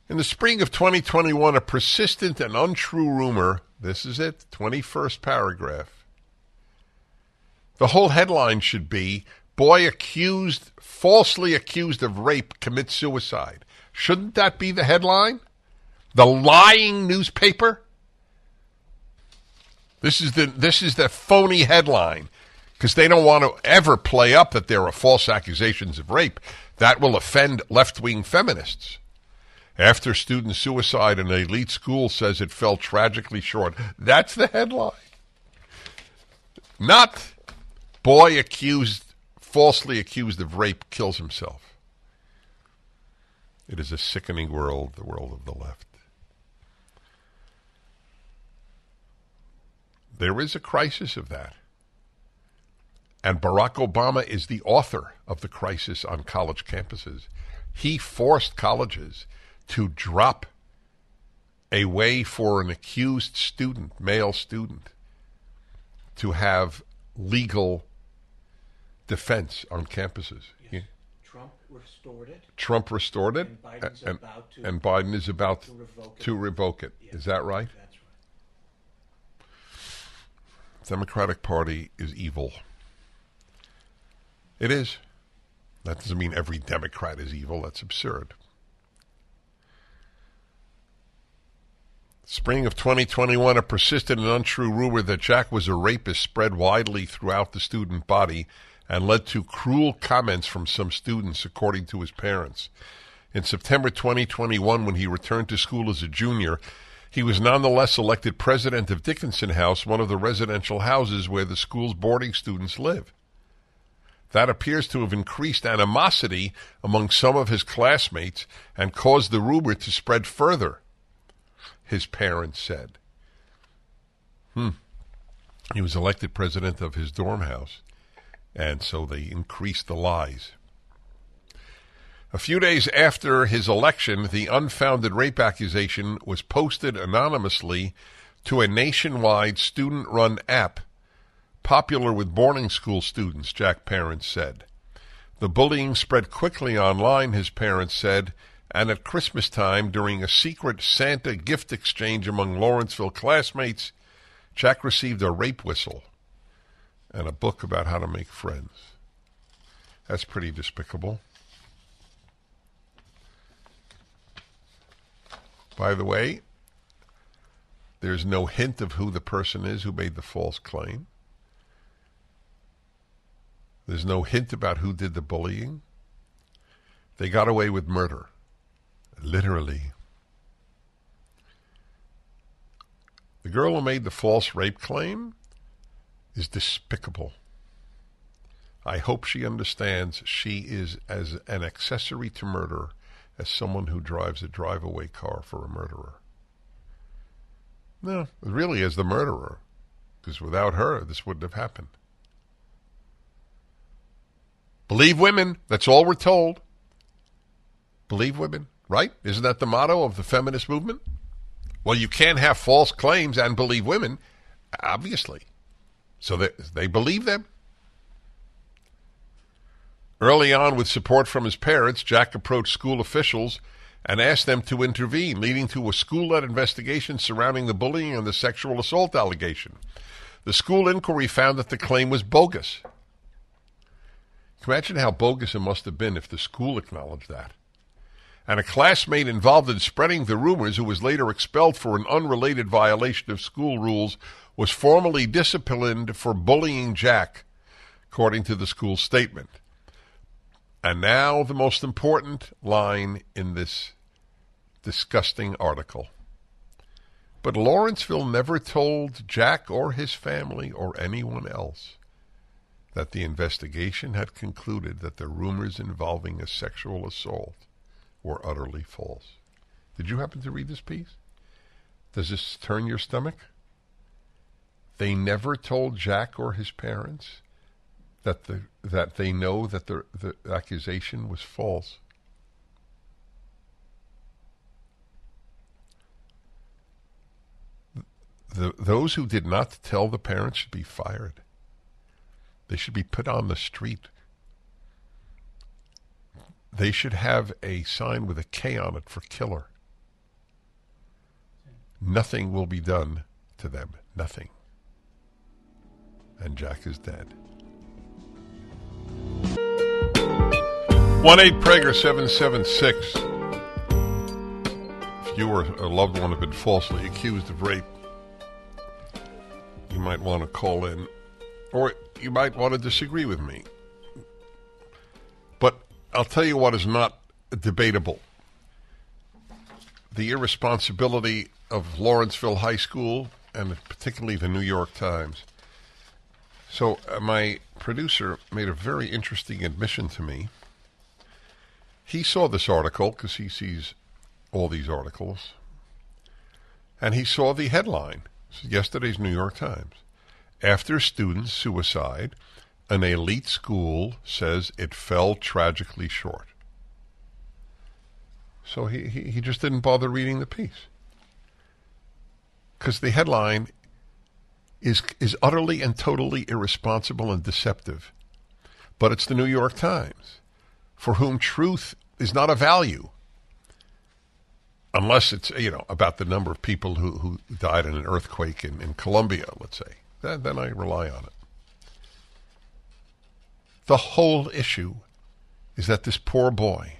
In the spring of 2021, a persistent and untrue rumor, this is it, 21st paragraph. The whole headline should be Boy accused, falsely accused of rape commits suicide. Shouldn't that be the headline? The lying newspaper? This is the this is the phony headline because they don't want to ever play up that there are false accusations of rape. That will offend left-wing feminists. After student suicide in an elite school says it fell tragically short. That's the headline. Not boy accused falsely accused of rape kills himself. It is a sickening world, the world of the left. There is a crisis of that. And Barack Obama is the author of the crisis on college campuses. He forced colleges to drop a way for an accused student, male student, to have legal defense on campuses. Yes. Trump restored it. Trump restored it, And Biden's and, about to- and Biden is about to revoke it. to revoke it. Is that right? That's right. Democratic Party is evil. It is. That doesn't mean every Democrat is evil. That's absurd. Spring of 2021, a persistent and untrue rumor that Jack was a rapist spread widely throughout the student body and led to cruel comments from some students, according to his parents. In September 2021, when he returned to school as a junior, he was nonetheless elected president of Dickinson House, one of the residential houses where the school's boarding students live. That appears to have increased animosity among some of his classmates and caused the rumor to spread further, his parents said. Hmm. He was elected president of his dorm house, and so they increased the lies. A few days after his election, the unfounded rape accusation was posted anonymously to a nationwide student run app popular with boarding school students, Jack parents said. The bullying spread quickly online, his parents said, and at Christmas time, during a secret Santa gift exchange among Lawrenceville classmates, Jack received a rape whistle and a book about how to make friends. That's pretty despicable. By the way, there's no hint of who the person is who made the false claim. There's no hint about who did the bullying. They got away with murder. Literally. The girl who made the false rape claim is despicable. I hope she understands she is as an accessory to murder as someone who drives a drive away car for a murderer. No, really as the murderer, because without her, this wouldn't have happened. Believe women. That's all we're told. Believe women, right? Isn't that the motto of the feminist movement? Well, you can't have false claims and believe women, obviously. So they, they believe them. Early on, with support from his parents, Jack approached school officials and asked them to intervene, leading to a school led investigation surrounding the bullying and the sexual assault allegation. The school inquiry found that the claim was bogus. Imagine how bogus it must have been if the school acknowledged that. And a classmate involved in spreading the rumors, who was later expelled for an unrelated violation of school rules, was formally disciplined for bullying Jack, according to the school statement. And now the most important line in this disgusting article. But Lawrenceville never told Jack or his family or anyone else that the investigation had concluded that the rumors involving a sexual assault were utterly false. Did you happen to read this piece? Does this turn your stomach? They never told Jack or his parents that the that they know that the the accusation was false. the, those who did not tell the parents should be fired. They should be put on the street. They should have a sign with a K on it for killer. Nothing will be done to them. Nothing. And Jack is dead. 1 8 Prager 776. If you or a loved one have been falsely accused of rape, you might want to call in, or you might want to disagree with me. But I'll tell you what is not debatable the irresponsibility of Lawrenceville High School and particularly the New York Times. So, uh, my producer made a very interesting admission to me. He saw this article because he sees all these articles, and he saw the headline yesterday's New York Times. After student suicide, an elite school says it fell tragically short. So he, he, he just didn't bother reading the piece. Because the headline is, is utterly and totally irresponsible and deceptive. But it's the New York Times, for whom truth is not a value unless it's you know about the number of people who, who died in an earthquake in, in Colombia, let's say, then, then I rely on it. The whole issue is that this poor boy,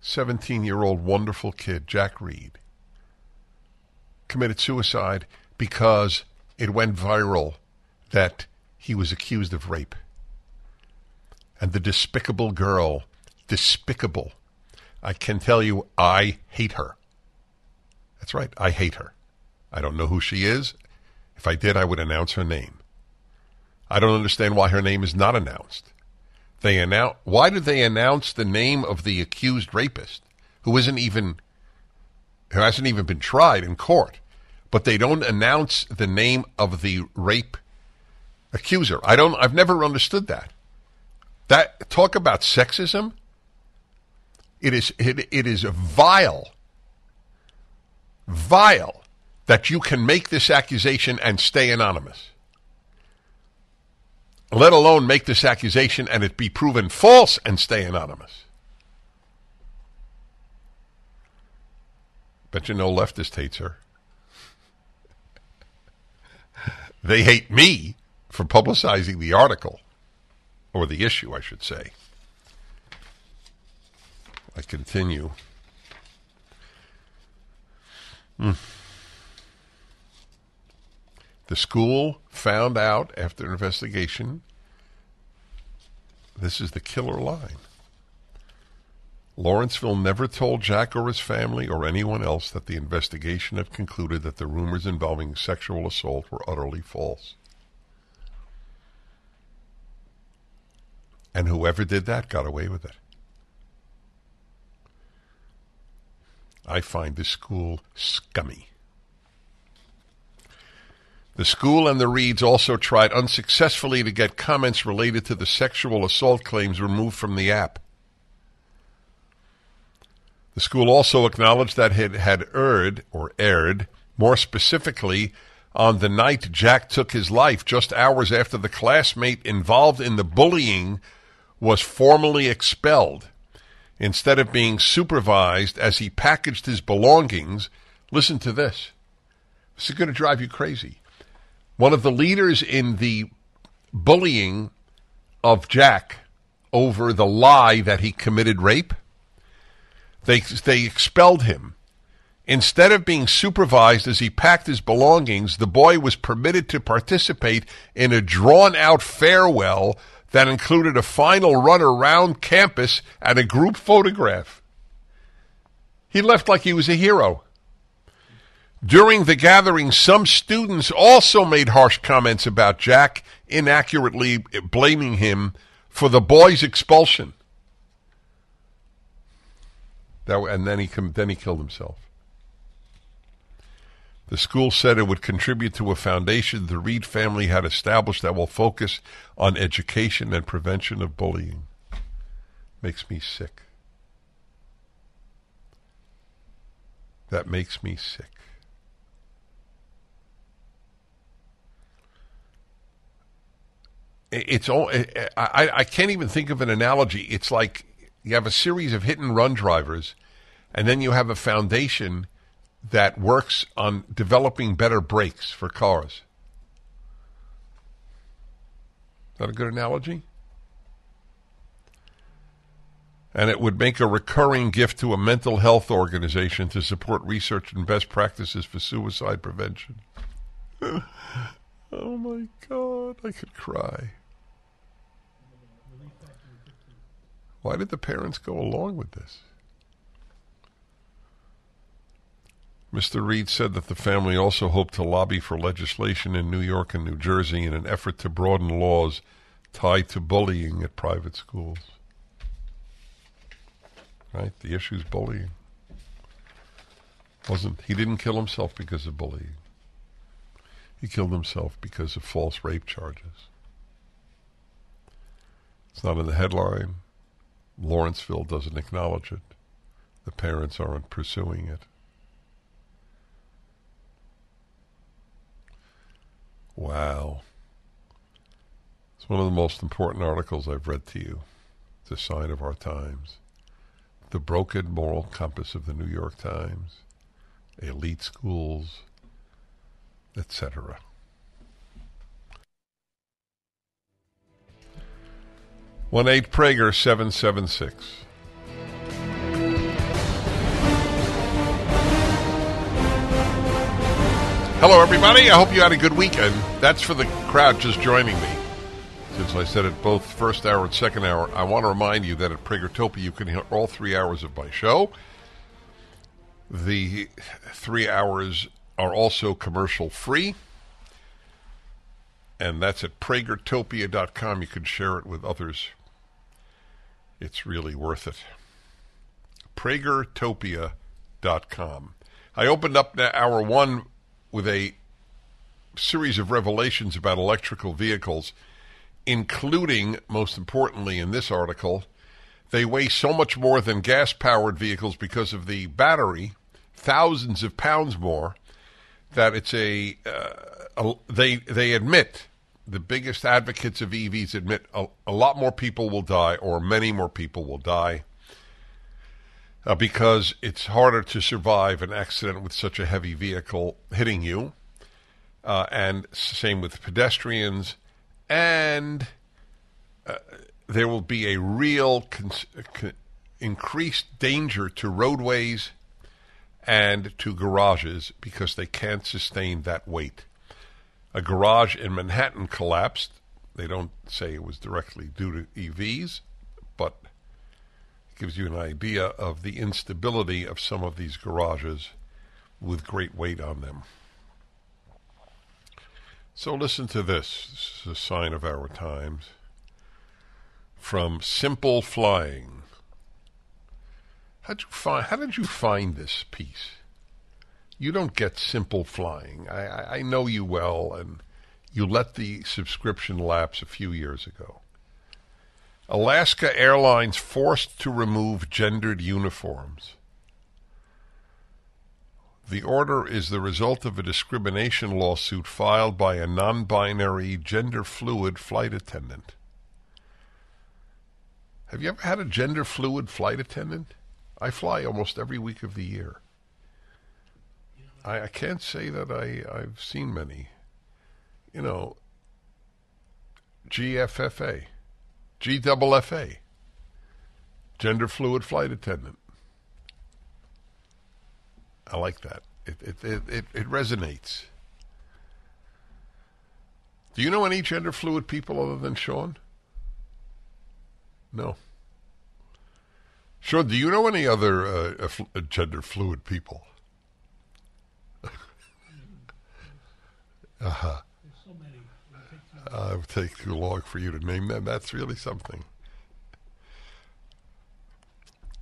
17 year old wonderful kid, Jack Reid, committed suicide because it went viral that he was accused of rape. And the despicable girl, despicable, I can tell you, I hate her. That's right, I hate her. I don't know who she is. If I did, I would announce her name. I don't understand why her name is not announced. They announce why did they announce the name of the accused rapist who isn't even who hasn't even been tried in court, but they don't announce the name of the rape accuser. I don't I've never understood that. That talk about sexism it is it, it is vile, vile that you can make this accusation and stay anonymous. Let alone make this accusation and it be proven false and stay anonymous. Bet you no leftist hates her. They hate me for publicizing the article, or the issue, I should say. I continue. Mm. The school found out after investigation this is the killer line. Lawrenceville never told Jack or his family or anyone else that the investigation had concluded that the rumors involving sexual assault were utterly false. And whoever did that got away with it. I find this school scummy. The school and the Reids also tried unsuccessfully to get comments related to the sexual assault claims removed from the app. The school also acknowledged that it had erred, or erred, more specifically, on the night Jack took his life, just hours after the classmate involved in the bullying was formally expelled. Instead of being supervised as he packaged his belongings, listen to this. This is going to drive you crazy. One of the leaders in the bullying of Jack over the lie that he committed rape, they, they expelled him. Instead of being supervised as he packed his belongings, the boy was permitted to participate in a drawn out farewell that included a final run around campus and a group photograph. He left like he was a hero. During the gathering, some students also made harsh comments about Jack, inaccurately blaming him for the boy's expulsion. That and then he then he killed himself. The school said it would contribute to a foundation the Reid family had established that will focus on education and prevention of bullying. Makes me sick. That makes me sick. It's all I, I can't even think of an analogy. It's like you have a series of hit and run drivers, and then you have a foundation that works on developing better brakes for cars. Is that a good analogy? And it would make a recurring gift to a mental health organization to support research and best practices for suicide prevention. oh my God, I could cry. Why did the parents go along with this? Mr. Reid said that the family also hoped to lobby for legislation in New York and New Jersey in an effort to broaden laws tied to bullying at private schools. Right? The issue is bullying. Wasn't he didn't kill himself because of bullying. He killed himself because of false rape charges. It's not in the headline. Lawrenceville doesn't acknowledge it. The parents aren't pursuing it. Wow. It's one of the most important articles I've read to you. It's a sign of our times. The broken moral compass of the New York Times, elite schools, etc. One eight Prager seven seven six. Hello, everybody. I hope you had a good weekend. That's for the crowd just joining me. Since I said it both first hour and second hour, I want to remind you that at Pragertopia you can hear all three hours of my show. The three hours are also commercial free. And that's at pragertopia.com. You can share it with others. It's really worth it. pragertopia.com. I opened up hour one with a series of revelations about electrical vehicles, including, most importantly, in this article, they weigh so much more than gas powered vehicles because of the battery, thousands of pounds more, that it's a, uh, a they they admit the biggest advocates of EVs admit a, a, lot more people will die, or many more people will die, uh, because it's harder to survive an accident with such a heavy vehicle hitting you. Uh, and same with pedestrians. And uh, there will be a real con- con- increased danger to roadways and to garages because they can't sustain that weight. A garage in Manhattan collapsed. They don't say it was directly due to EVs, but it gives you an idea of the instability of some of these garages with great weight on them. So listen to this. This is a sign of our times. From Simple Flying. How'd you find, how did you find this piece? You don't get Simple Flying. I, I, know you well, and you let the subscription lapse a few years ago. Alaska Airlines forced to remove gendered uniforms. The order is the result of a discrimination lawsuit filed by a non binary, gender fluid flight attendant. Have you ever had a gender fluid flight attendant? I fly almost every week of the year. I, I can't say that I, I've seen many. You know, GFFA, GFFA, gender fluid flight attendant. I like that. It it, it, it, it resonates. Do you know any gender fluid people other than Sean? No. Sean, do you know any other uh, uh, gender fluid people? Uh-huh. So Uh, it would take too long for you to name them. That's really something.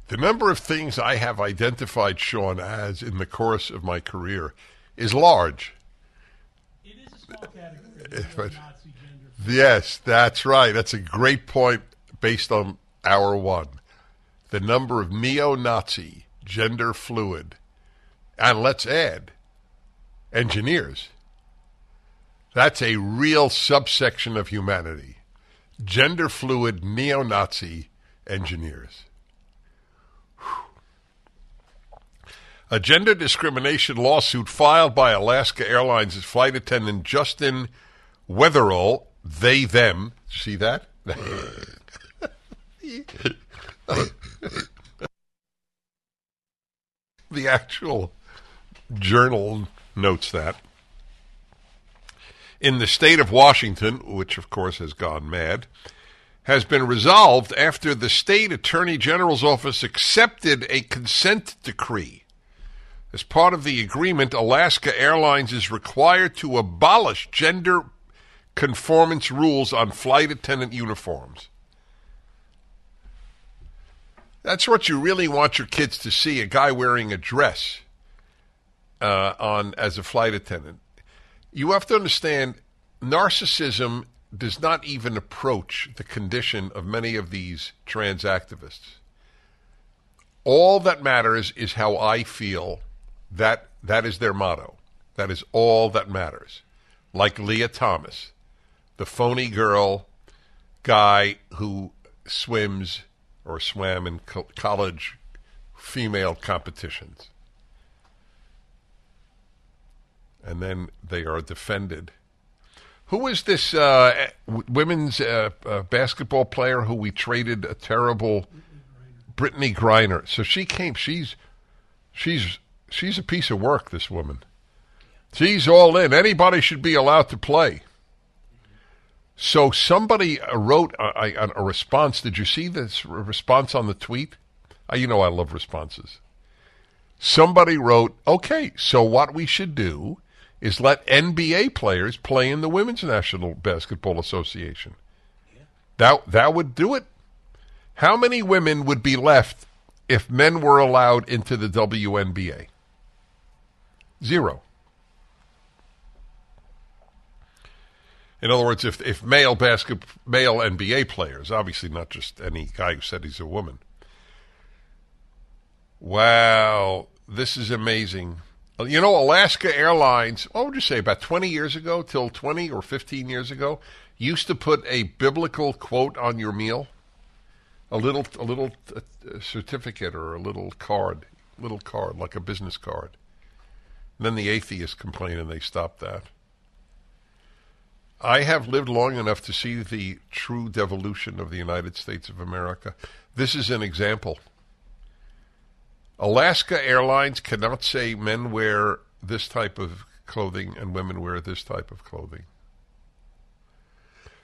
The number of things I have identified Sean as in the course of my career is large. It is a small category. But, yes, that's right. That's a great point based on hour one the number of neo Nazi, gender fluid, and let's add engineers. That's a real subsection of humanity. gender fluid neo Nazi engineers. A gender discrimination lawsuit filed by Alaska Airlines' flight attendant Justin Wetherell, they, them, see that? the actual journal notes that. In the state of Washington, which of course has gone mad, has been resolved after the state attorney general's office accepted a consent decree. As part of the agreement, Alaska Airlines is required to abolish gender conformance rules on flight attendant uniforms. That's what you really want your kids to see a guy wearing a dress uh, on as a flight attendant. You have to understand narcissism does not even approach the condition of many of these trans activists. All that matters is how I feel. That that is their motto. That is all that matters. Like Lia Thomas, the phony girl guy who swims or swam in co- college female competitions. And then they are defended. Who is this uh, women's uh, uh, basketball player who we traded a terrible Brittney Griner? So she came. She's she's she's a piece of work. This woman. She's all in. Anybody should be allowed to play. So somebody wrote a, a, a, response. Did you see this response on the tweet? Uh, you know I love responses. Somebody wrote, "Okay, so what we should do is let NBA players play in the Women's National Basketball Association. That that would do it. How many women would be left if men were allowed into the WNBA? Zero. In other words, if if male basket male NBA players, obviously not just any guy who said he's a woman. Wow, this is amazing. You know, Alaska Airlines, what would you say, about 20 years ago, till 20 or 15 years ago, used to put a biblical quote on your meal? A little, a little uh, certificate or a little card, little card, like a business card. And then the atheists complained and they stopped that. I have lived long enough to see the true devolution of the United States of America. This is an example. Alaska Airlines cannot say men wear this type of clothing and women wear this type of clothing.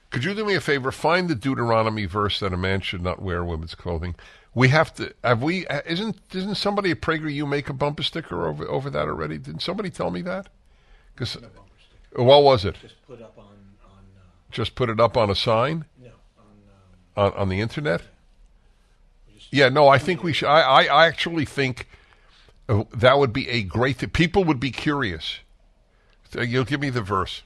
Could you do me a favor? Find the Deuteronomy verse that a man should not wear women's clothing. We have to. Have we? Isn't isn't somebody at PragerU make a bumper sticker over over that already? Didn't somebody tell me that? Because what was it? Just put up on on. Uh, Just put it up on a sign. No, on um, on, on the internet. Yeah, no, I think we should. I, I actually think uh, that would be a great thing. People would be curious. You'll give me the verse.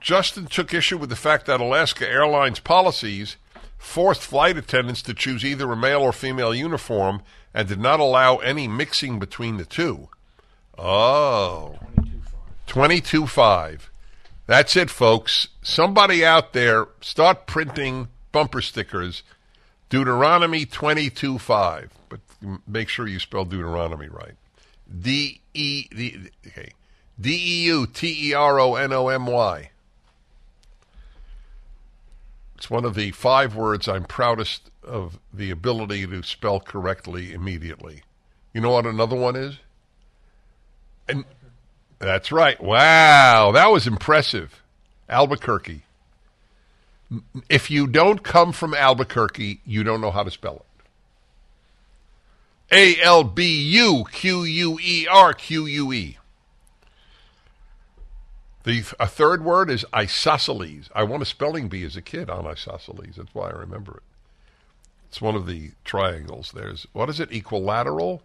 Justin took issue with the fact that Alaska Airlines policies forced flight attendants to choose either a male or female uniform and did not allow any mixing between the two. Oh. 22.5. That's it, folks. Somebody out there, start printing bumper stickers, Deuteronomy 22 5. But make sure you spell Deuteronomy right. D E okay. D E U T E R O N O M Y. It's one of the five words I'm proudest of the ability to spell correctly immediately. You know what another one is? And that's right. Wow, that was impressive. Albuquerque. If you don't come from Albuquerque, you don't know how to spell it. A L B U Q U E R Q U E. The a third word is isosceles. I won a spelling bee as a kid on isosceles. That's why I remember it. It's one of the triangles. There's what is it? Equilateral.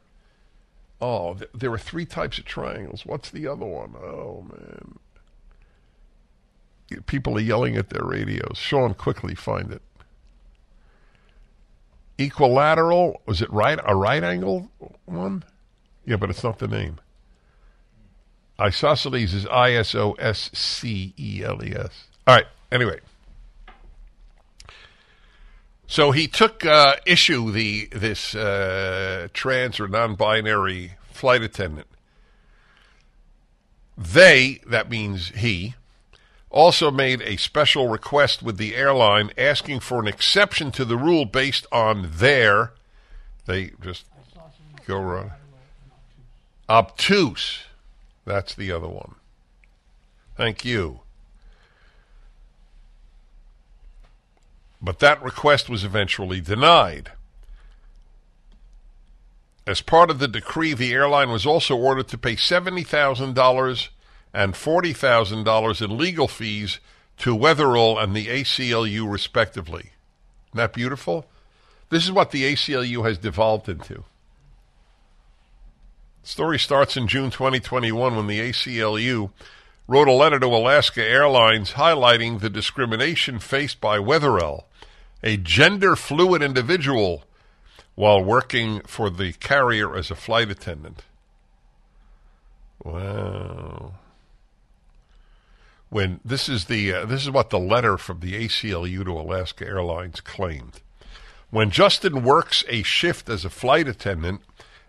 Oh, th- there are three types of triangles. What's the other one? Oh man people are yelling at their radios. Sean, quickly find it. Equilateral, was it right? A right angle one? Yeah, but it's not the name. Isosceles is I S O S C E L E S. All right, Anyway, so he took uh, issue the this uh, trans or non-binary flight attendant. They, that means he, also made a special request with the airline asking for an exception to the rule based on their. They just go around. Obtuse. That's the other one. Thank you. But that request was eventually denied. As part of the decree, the airline was also ordered to pay $70,000 and $40,000 in legal fees to Wetherell and the ACLU, respectively. Isn't that beautiful? This is what the ACLU has devolved into. The story starts in June 2021 when the ACLU wrote a letter to Alaska Airlines highlighting the discrimination faced by Wetherell, a gender fluid individual, while working for the carrier as a flight attendant. Wow. When this is the uh, this is what the letter from the ACLU to Alaska Airlines claimed. When Justin works a shift as a flight attendant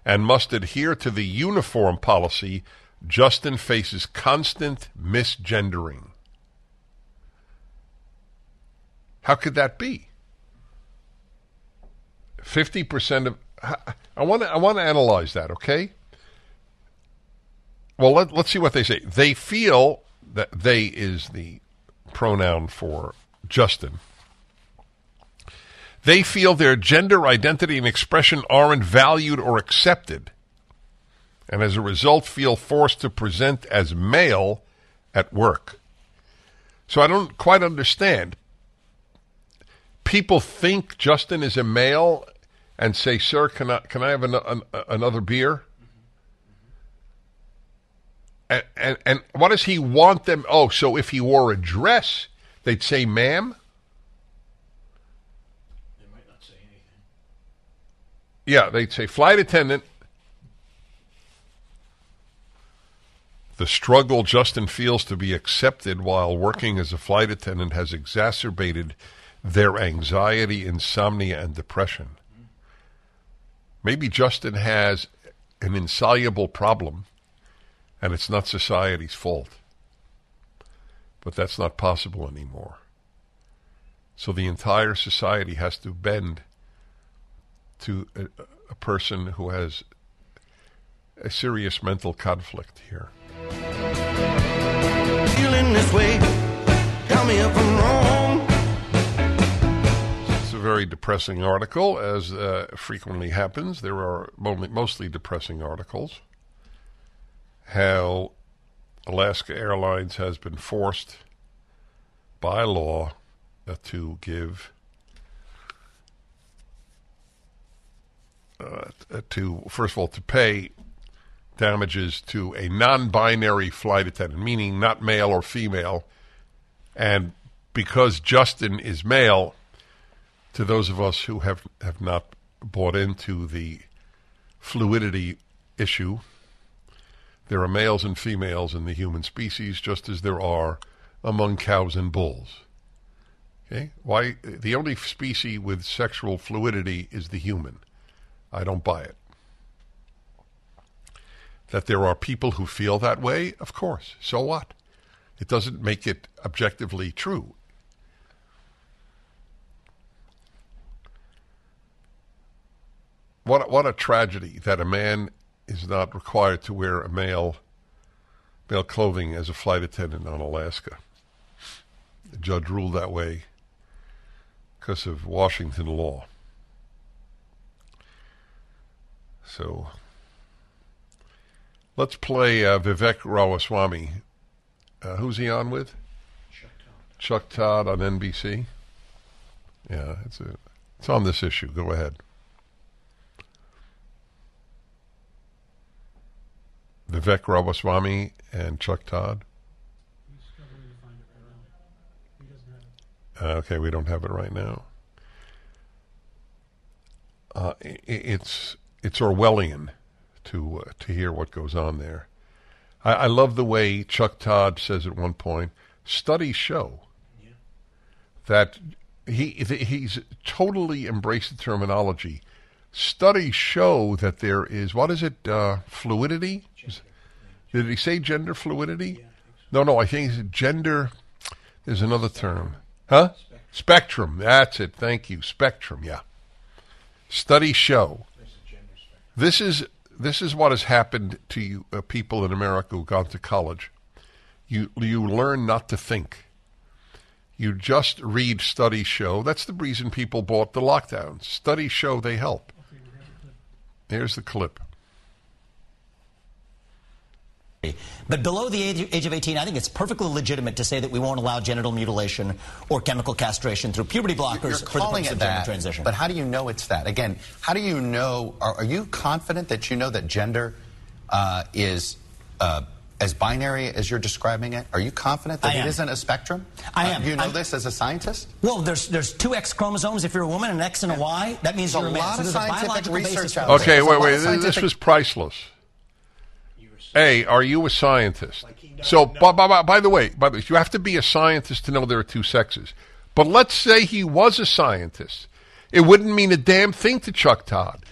and must adhere to the uniform policy, Justin faces constant misgendering. How could that be? 50% of I want to I want to analyze that, okay? Well, let, let's see what they say. They feel that they is the pronoun for Justin. They feel their gender identity and expression aren't valued or accepted, and as a result, feel forced to present as male at work. So I don't quite understand. People think Justin is a male and say, "Sir, can I can I have an, an, another beer?" And, and and what does he want them? Oh, so if he wore a dress, they'd say, "Ma'am." They might not say anything. Yeah, they'd say, "Flight attendant." The struggle Justin feels to be accepted while working as a flight attendant has exacerbated their anxiety, insomnia, and depression. Mm-hmm. Maybe Justin has an insoluble problem and it's not society's fault. But that's not possible anymore. So the entire society has to bend to a, a person who has a serious mental conflict here. Feeling this way, tell me if I'm wrong. It's a very depressing article, as uh, frequently happens. There are mostly depressing articles. How Alaska Airlines has been forced by law to give uh, to first of all to pay damages to a non-binary flight attendant, meaning not male or female, and because Justin is male, to those of us who have have not bought into the fluidity issue, there are males and females in the human species, just as there are among cows and bulls. Okay? Why the only species with sexual fluidity is the human. I don't buy it. That there are people who feel that way, of course. So what? It doesn't make it objectively true. What what a tragedy that a man is not required to wear a male male clothing as a flight attendant on Alaska. The judge ruled that way because of Washington law. So let's play uh, Vivek Ramaswamy. Uh, who's he on with? Chuck Todd on NBC. Yeah, it's a, it's on this issue. Go ahead. Vivek Ramaswamy and Chuck Todd. Uh, okay, we don't have it right now. Uh, it, it's it's Orwellian to uh, to hear what goes on there. I, I, love the way Chuck Todd says at one point, "Studies show." that he he's totally embraced the terminology. Studies show that there is what is it? Uh, fluidity. Did he say gender fluidity? No, no. I think it's gender. There's another term, huh? Spectrum. That's it. Thank you. Spectrum. Yeah. Studies show. This is this is what has happened to you, uh, people in America who've gone to college. You you learn not to think. You just read studies show. That's the reason people bought the lockdowns. Studies show they help. Here's the clip. But below the age, age of 18, I think it's perfectly legitimate to say that we won't allow genital mutilation or chemical castration through puberty blockers You're for the purpose it of gender that, transition. But how do you know it's that? Again, how do you know? Are, are you confident that you know that gender uh, is uh, as binary as you're describing it? Are you confident that I it am. isn't a spectrum? I Uh, am. you know I'm- this as a scientist? Well, there's there's two X chromosomes if you're a woman, an X and a Y. That means There's you're a a man. lot So of there's a scientific research out there. Okay, There's wait, wait. This was priceless. A, are you a scientist? So, by, by, by the way, by the way, you have to be a scientist to know there are two sexes. But let's say he was a scientist. It wouldn't mean a damn thing to Chuck Todd.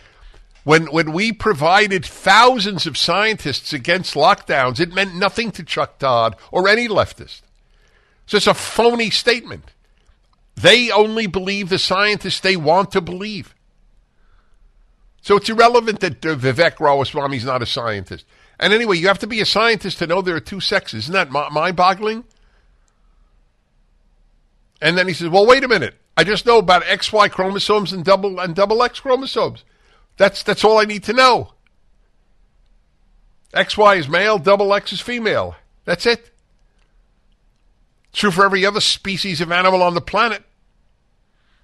When when we provided thousands of scientists against lockdowns, it meant nothing to Chuck Todd or any leftist. So it's a phony statement. They only believe the scientists they want to believe. So it's irrelevant that uh, Vivek Ramaswamy is not a scientist. And anyway, you have to be a scientist to know there are two sexes. Isn't that mind-boggling? And then he says, "Well, wait a minute. I just know about XY chromosomes and double and double X chromosomes. That's that's all I need to know. XY is male, double X is female. That's it. True for every other species of animal on the planet.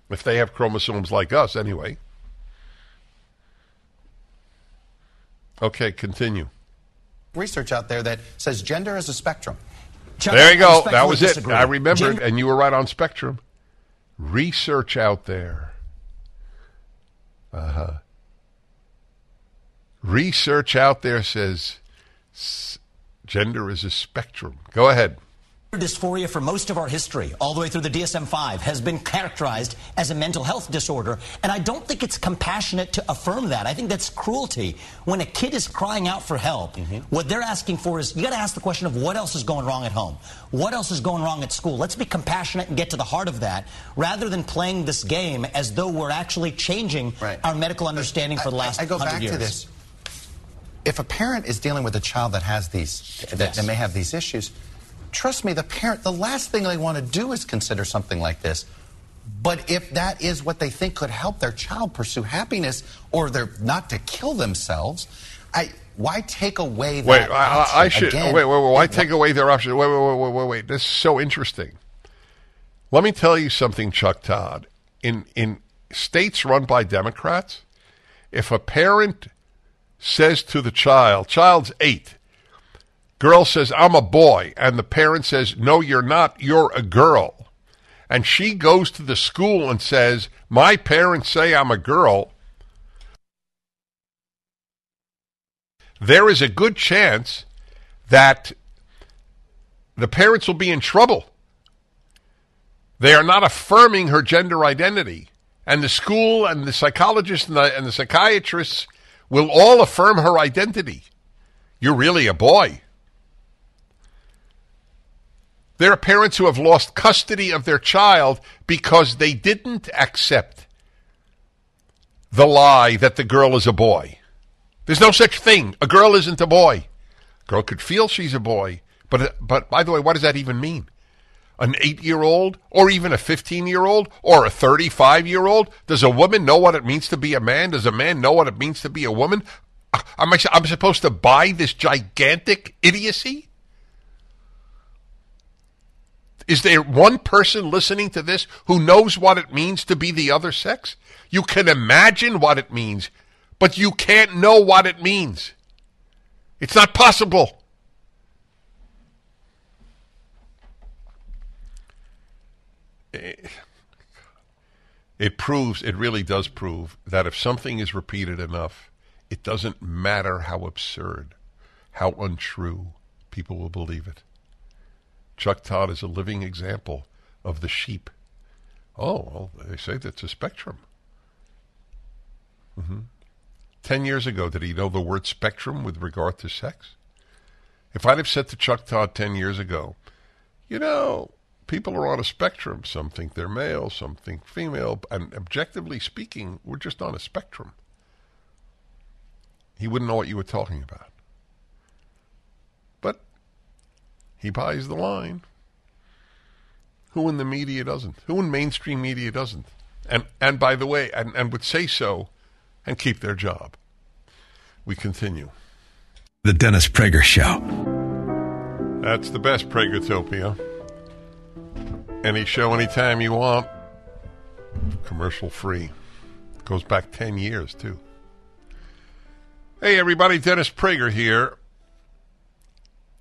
If they have chromosomes like us, anyway. Okay, continue. Research out there that says gender is a spectrum. there you go. That was it. I remembered, Gen- and you were right on Spectrum. Research out there. Uh huh. Research out there says s- gender is a spectrum. Go ahead. Dysphoria for most of our history, all the way through the DSM 5, has been characterized as a mental health disorder. And I don't think it's compassionate to affirm that. I think that's cruelty. When a kid is crying out for help, mm-hmm. what they're asking for is you got to ask the question of what else is going wrong at home? What else is going wrong at school? Let's be compassionate and get to the heart of that rather than playing this game as though we're actually changing our medical understanding for the last I, I go 100 back years. to this. If a parent is dealing with a child that has these, that, that may have these issues, trust me, the parent, the last thing they want to do is consider something like this. But if that is what they think could help their child pursue happiness, or they're not to kill themselves, I why take away that? Wait, I, I, should Again, wait, wait, wait. Why take away their option? Wait, wait, wait, wait, wait, wait. This is so interesting. Let me tell you something, Chuck Todd. In in states run by Democrats, if a parent says to the child, child's eight, girl says, "I'm a boy," and the parent says, "No, you're not. You're a girl," and she goes to the school and says, "My parents say I'm a girl." there is a good chance that the parents will be in trouble. They are not affirming her gender identity. And the school and the psychologists and the, and the psychiatrists will all affirm her identity. You're really a boy. There are parents who have lost custody of their child because they didn't accept the lie that the girl is a boy. There's no such thing. A girl isn't a boy. A girl could feel she's a boy, but but by the way, what does that even mean? An eight-year-old, or even a fifteen-year-old, or a thirty-five-year-old? Does a woman know what it means to be a man? Does a man know what it means to be a woman? Uh, am I I'm supposed to buy this gigantic idiocy? Is there one person listening to this who knows what it means to be the other sex? You can imagine what it means, but you can't know what it means. It's not possible. It, proves, it really does prove, that if something is repeated enough, it doesn't matter how absurd, how untrue, people will believe it. Chuck Todd is a living example of the sheep Oh, well, they say that's a spectrum. hmm Ten years ago, did he know the word spectrum with regard to sex? If I'd have said to Chuck Todd ten years ago, you know, people are on a spectrum. Some think they're male, some think female, and objectively speaking, we're just on a spectrum. He wouldn't know what you were talking about. But he buys the line. Who in the media doesn't? Who in mainstream media doesn't? And and by the way, and, and would say so and keep their job. We continue. The Dennis Prager Show. That's the best Pragertopia. Any show anytime you want. Commercial free. Goes back 10 years, too. Hey, everybody. Dennis Prager here.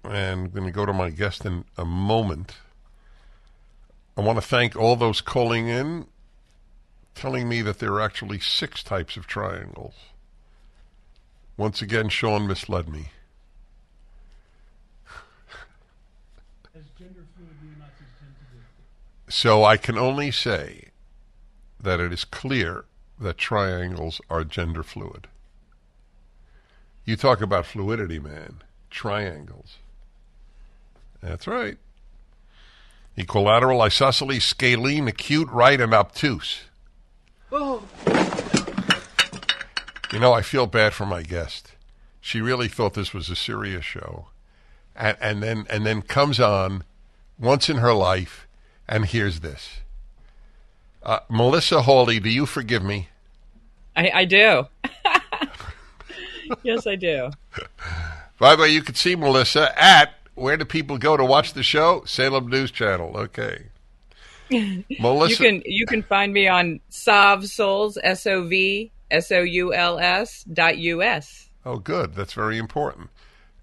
And I'm going to go to my guest in a moment. I want to thank all those calling in, telling me that there are actually six types of triangles. Once again, Sean misled me. So I can only say that it is clear that triangles are gender fluid. You talk about fluidity, man. Triangles. That's right. Equilateral, isosceles, scalene, acute, right, and obtuse. Oh. You know, I feel bad for my guest. She really thought this was a serious show, and, and then and then comes on once in her life, and hears this. Uh, Melissa Hawley, do you forgive me? I, I do. yes, I do. By the way, you can see Melissa at where do people go to watch the show? Salem News Channel. Okay. Melissa, you can you can find me on Sov Souls S O V S O U L S dot U S. Oh, good. That's very important.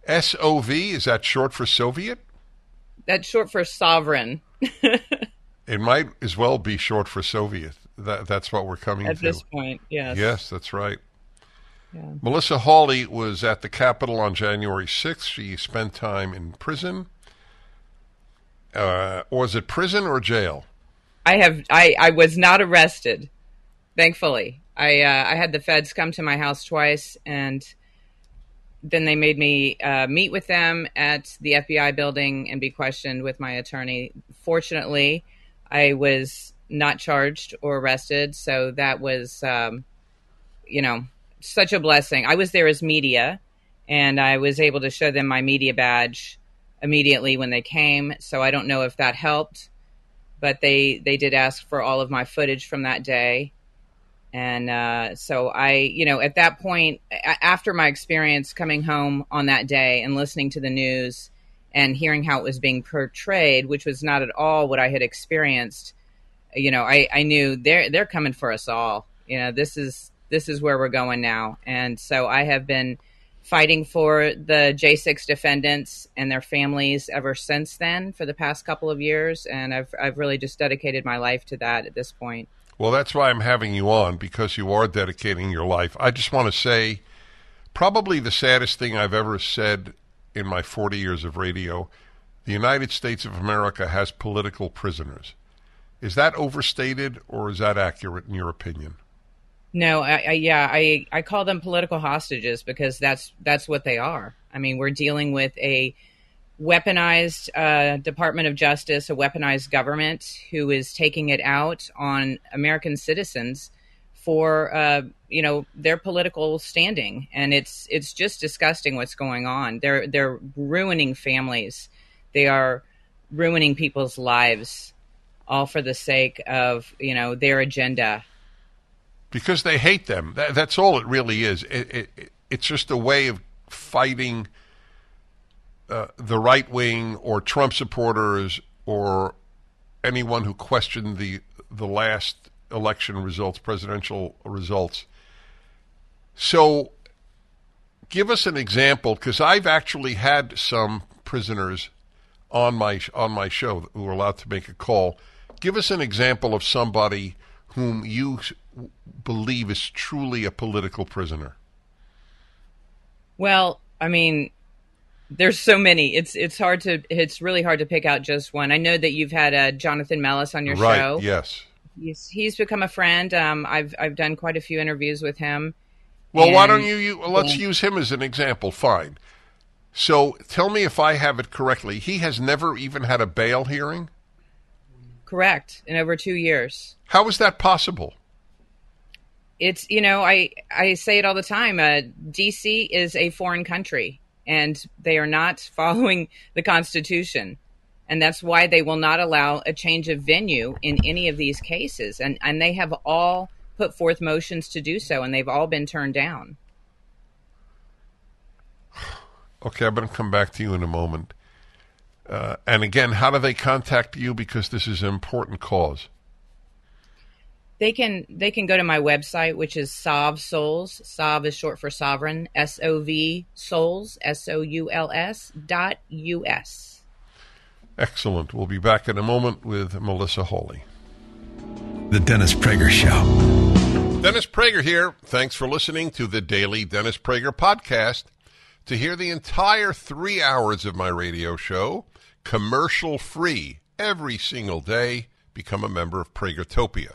S O V is that short for Soviet? That's short for sovereign. it might as well be short for Soviet. That that's what we're coming at to. this point. Yes. Yes, that's right. Yeah. Melissa Hawley was at the Capitol on January 6th. She spent time in prison. Uh, was it prison or jail? I have. I, I was not arrested, thankfully. I uh, I had the feds come to my house twice, and then they made me uh, meet with them at the FBI building and be questioned with my attorney. Fortunately, I was not charged or arrested, so that was, um, you know, such a blessing. I was there as media, and I was able to show them my media badge immediately when they came. So I don't know if that helped, but they they did ask for all of my footage from that day, and uh, so I, you know, at that point, after my experience coming home on that day and listening to the news and hearing how it was being portrayed, which was not at all what I had experienced, you know, I, I knew they're they're coming for us all. You know, this is this is where we're going now. And so I have been fighting for the J6 defendants and their families ever since then for the past couple of years. And I've, I've really just dedicated my life to that at this point. Well, that's why I'm having you on because you are dedicating your life. I just want to say probably the saddest thing I've ever said in my 40 years of radio the United States of America has political prisoners. Is that overstated or is that accurate in your opinion? No, I, I, yeah, I I call them political hostages because that's that's what they are. I mean, we're dealing with a weaponized uh, Department of Justice, a weaponized government who is taking it out on American citizens for uh, you know their political standing, and it's it's just disgusting what's going on. They're they're ruining families. They are ruining people's lives, all for the sake of you know their agenda because they hate them. That, that's all it really is. It, it, it's just a way of fighting uh, the right wing or Trump supporters or anyone who questioned the the last election results, presidential results. So, give us an example, because I've actually had some prisoners on my on my show who were allowed to make a call. Give us an example of somebody whom you believe is truly a political prisoner? Well, I mean, there's so many. It's it's hard to it's really hard to pick out just one. I know that you've had uh, Jonathan Mellis on your right, show. Yes. He's he's become a friend. Um, I've I've done quite a few interviews with him. Well, why don't you, you let's use him as an example. Fine. So tell me if I have it correctly. He has never even had a bail hearing. Correct. In over two years. How is that possible? It's you know I I say it all the time. Uh, D.C. is a foreign country, and they are not following the Constitution, and that's why they will not allow a change of venue in any of these cases. And and they have all put forth motions to do so, and they've all been turned down. Okay, I'm going to come back to you in a moment. Uh, and again, how do they contact you? Because this is an important cause. They can they can go to my website, which is Sov Souls. Sov is short for sovereign. S O V Souls. S O U L S dot U S. Excellent. We'll be back in a moment with Melissa Hawley. The Dennis Prager Show. Dennis Prager here. Thanks for listening to the daily Dennis Prager podcast. To hear the entire three hours of my radio show, commercial free, every single day, become a member of Pragertopia.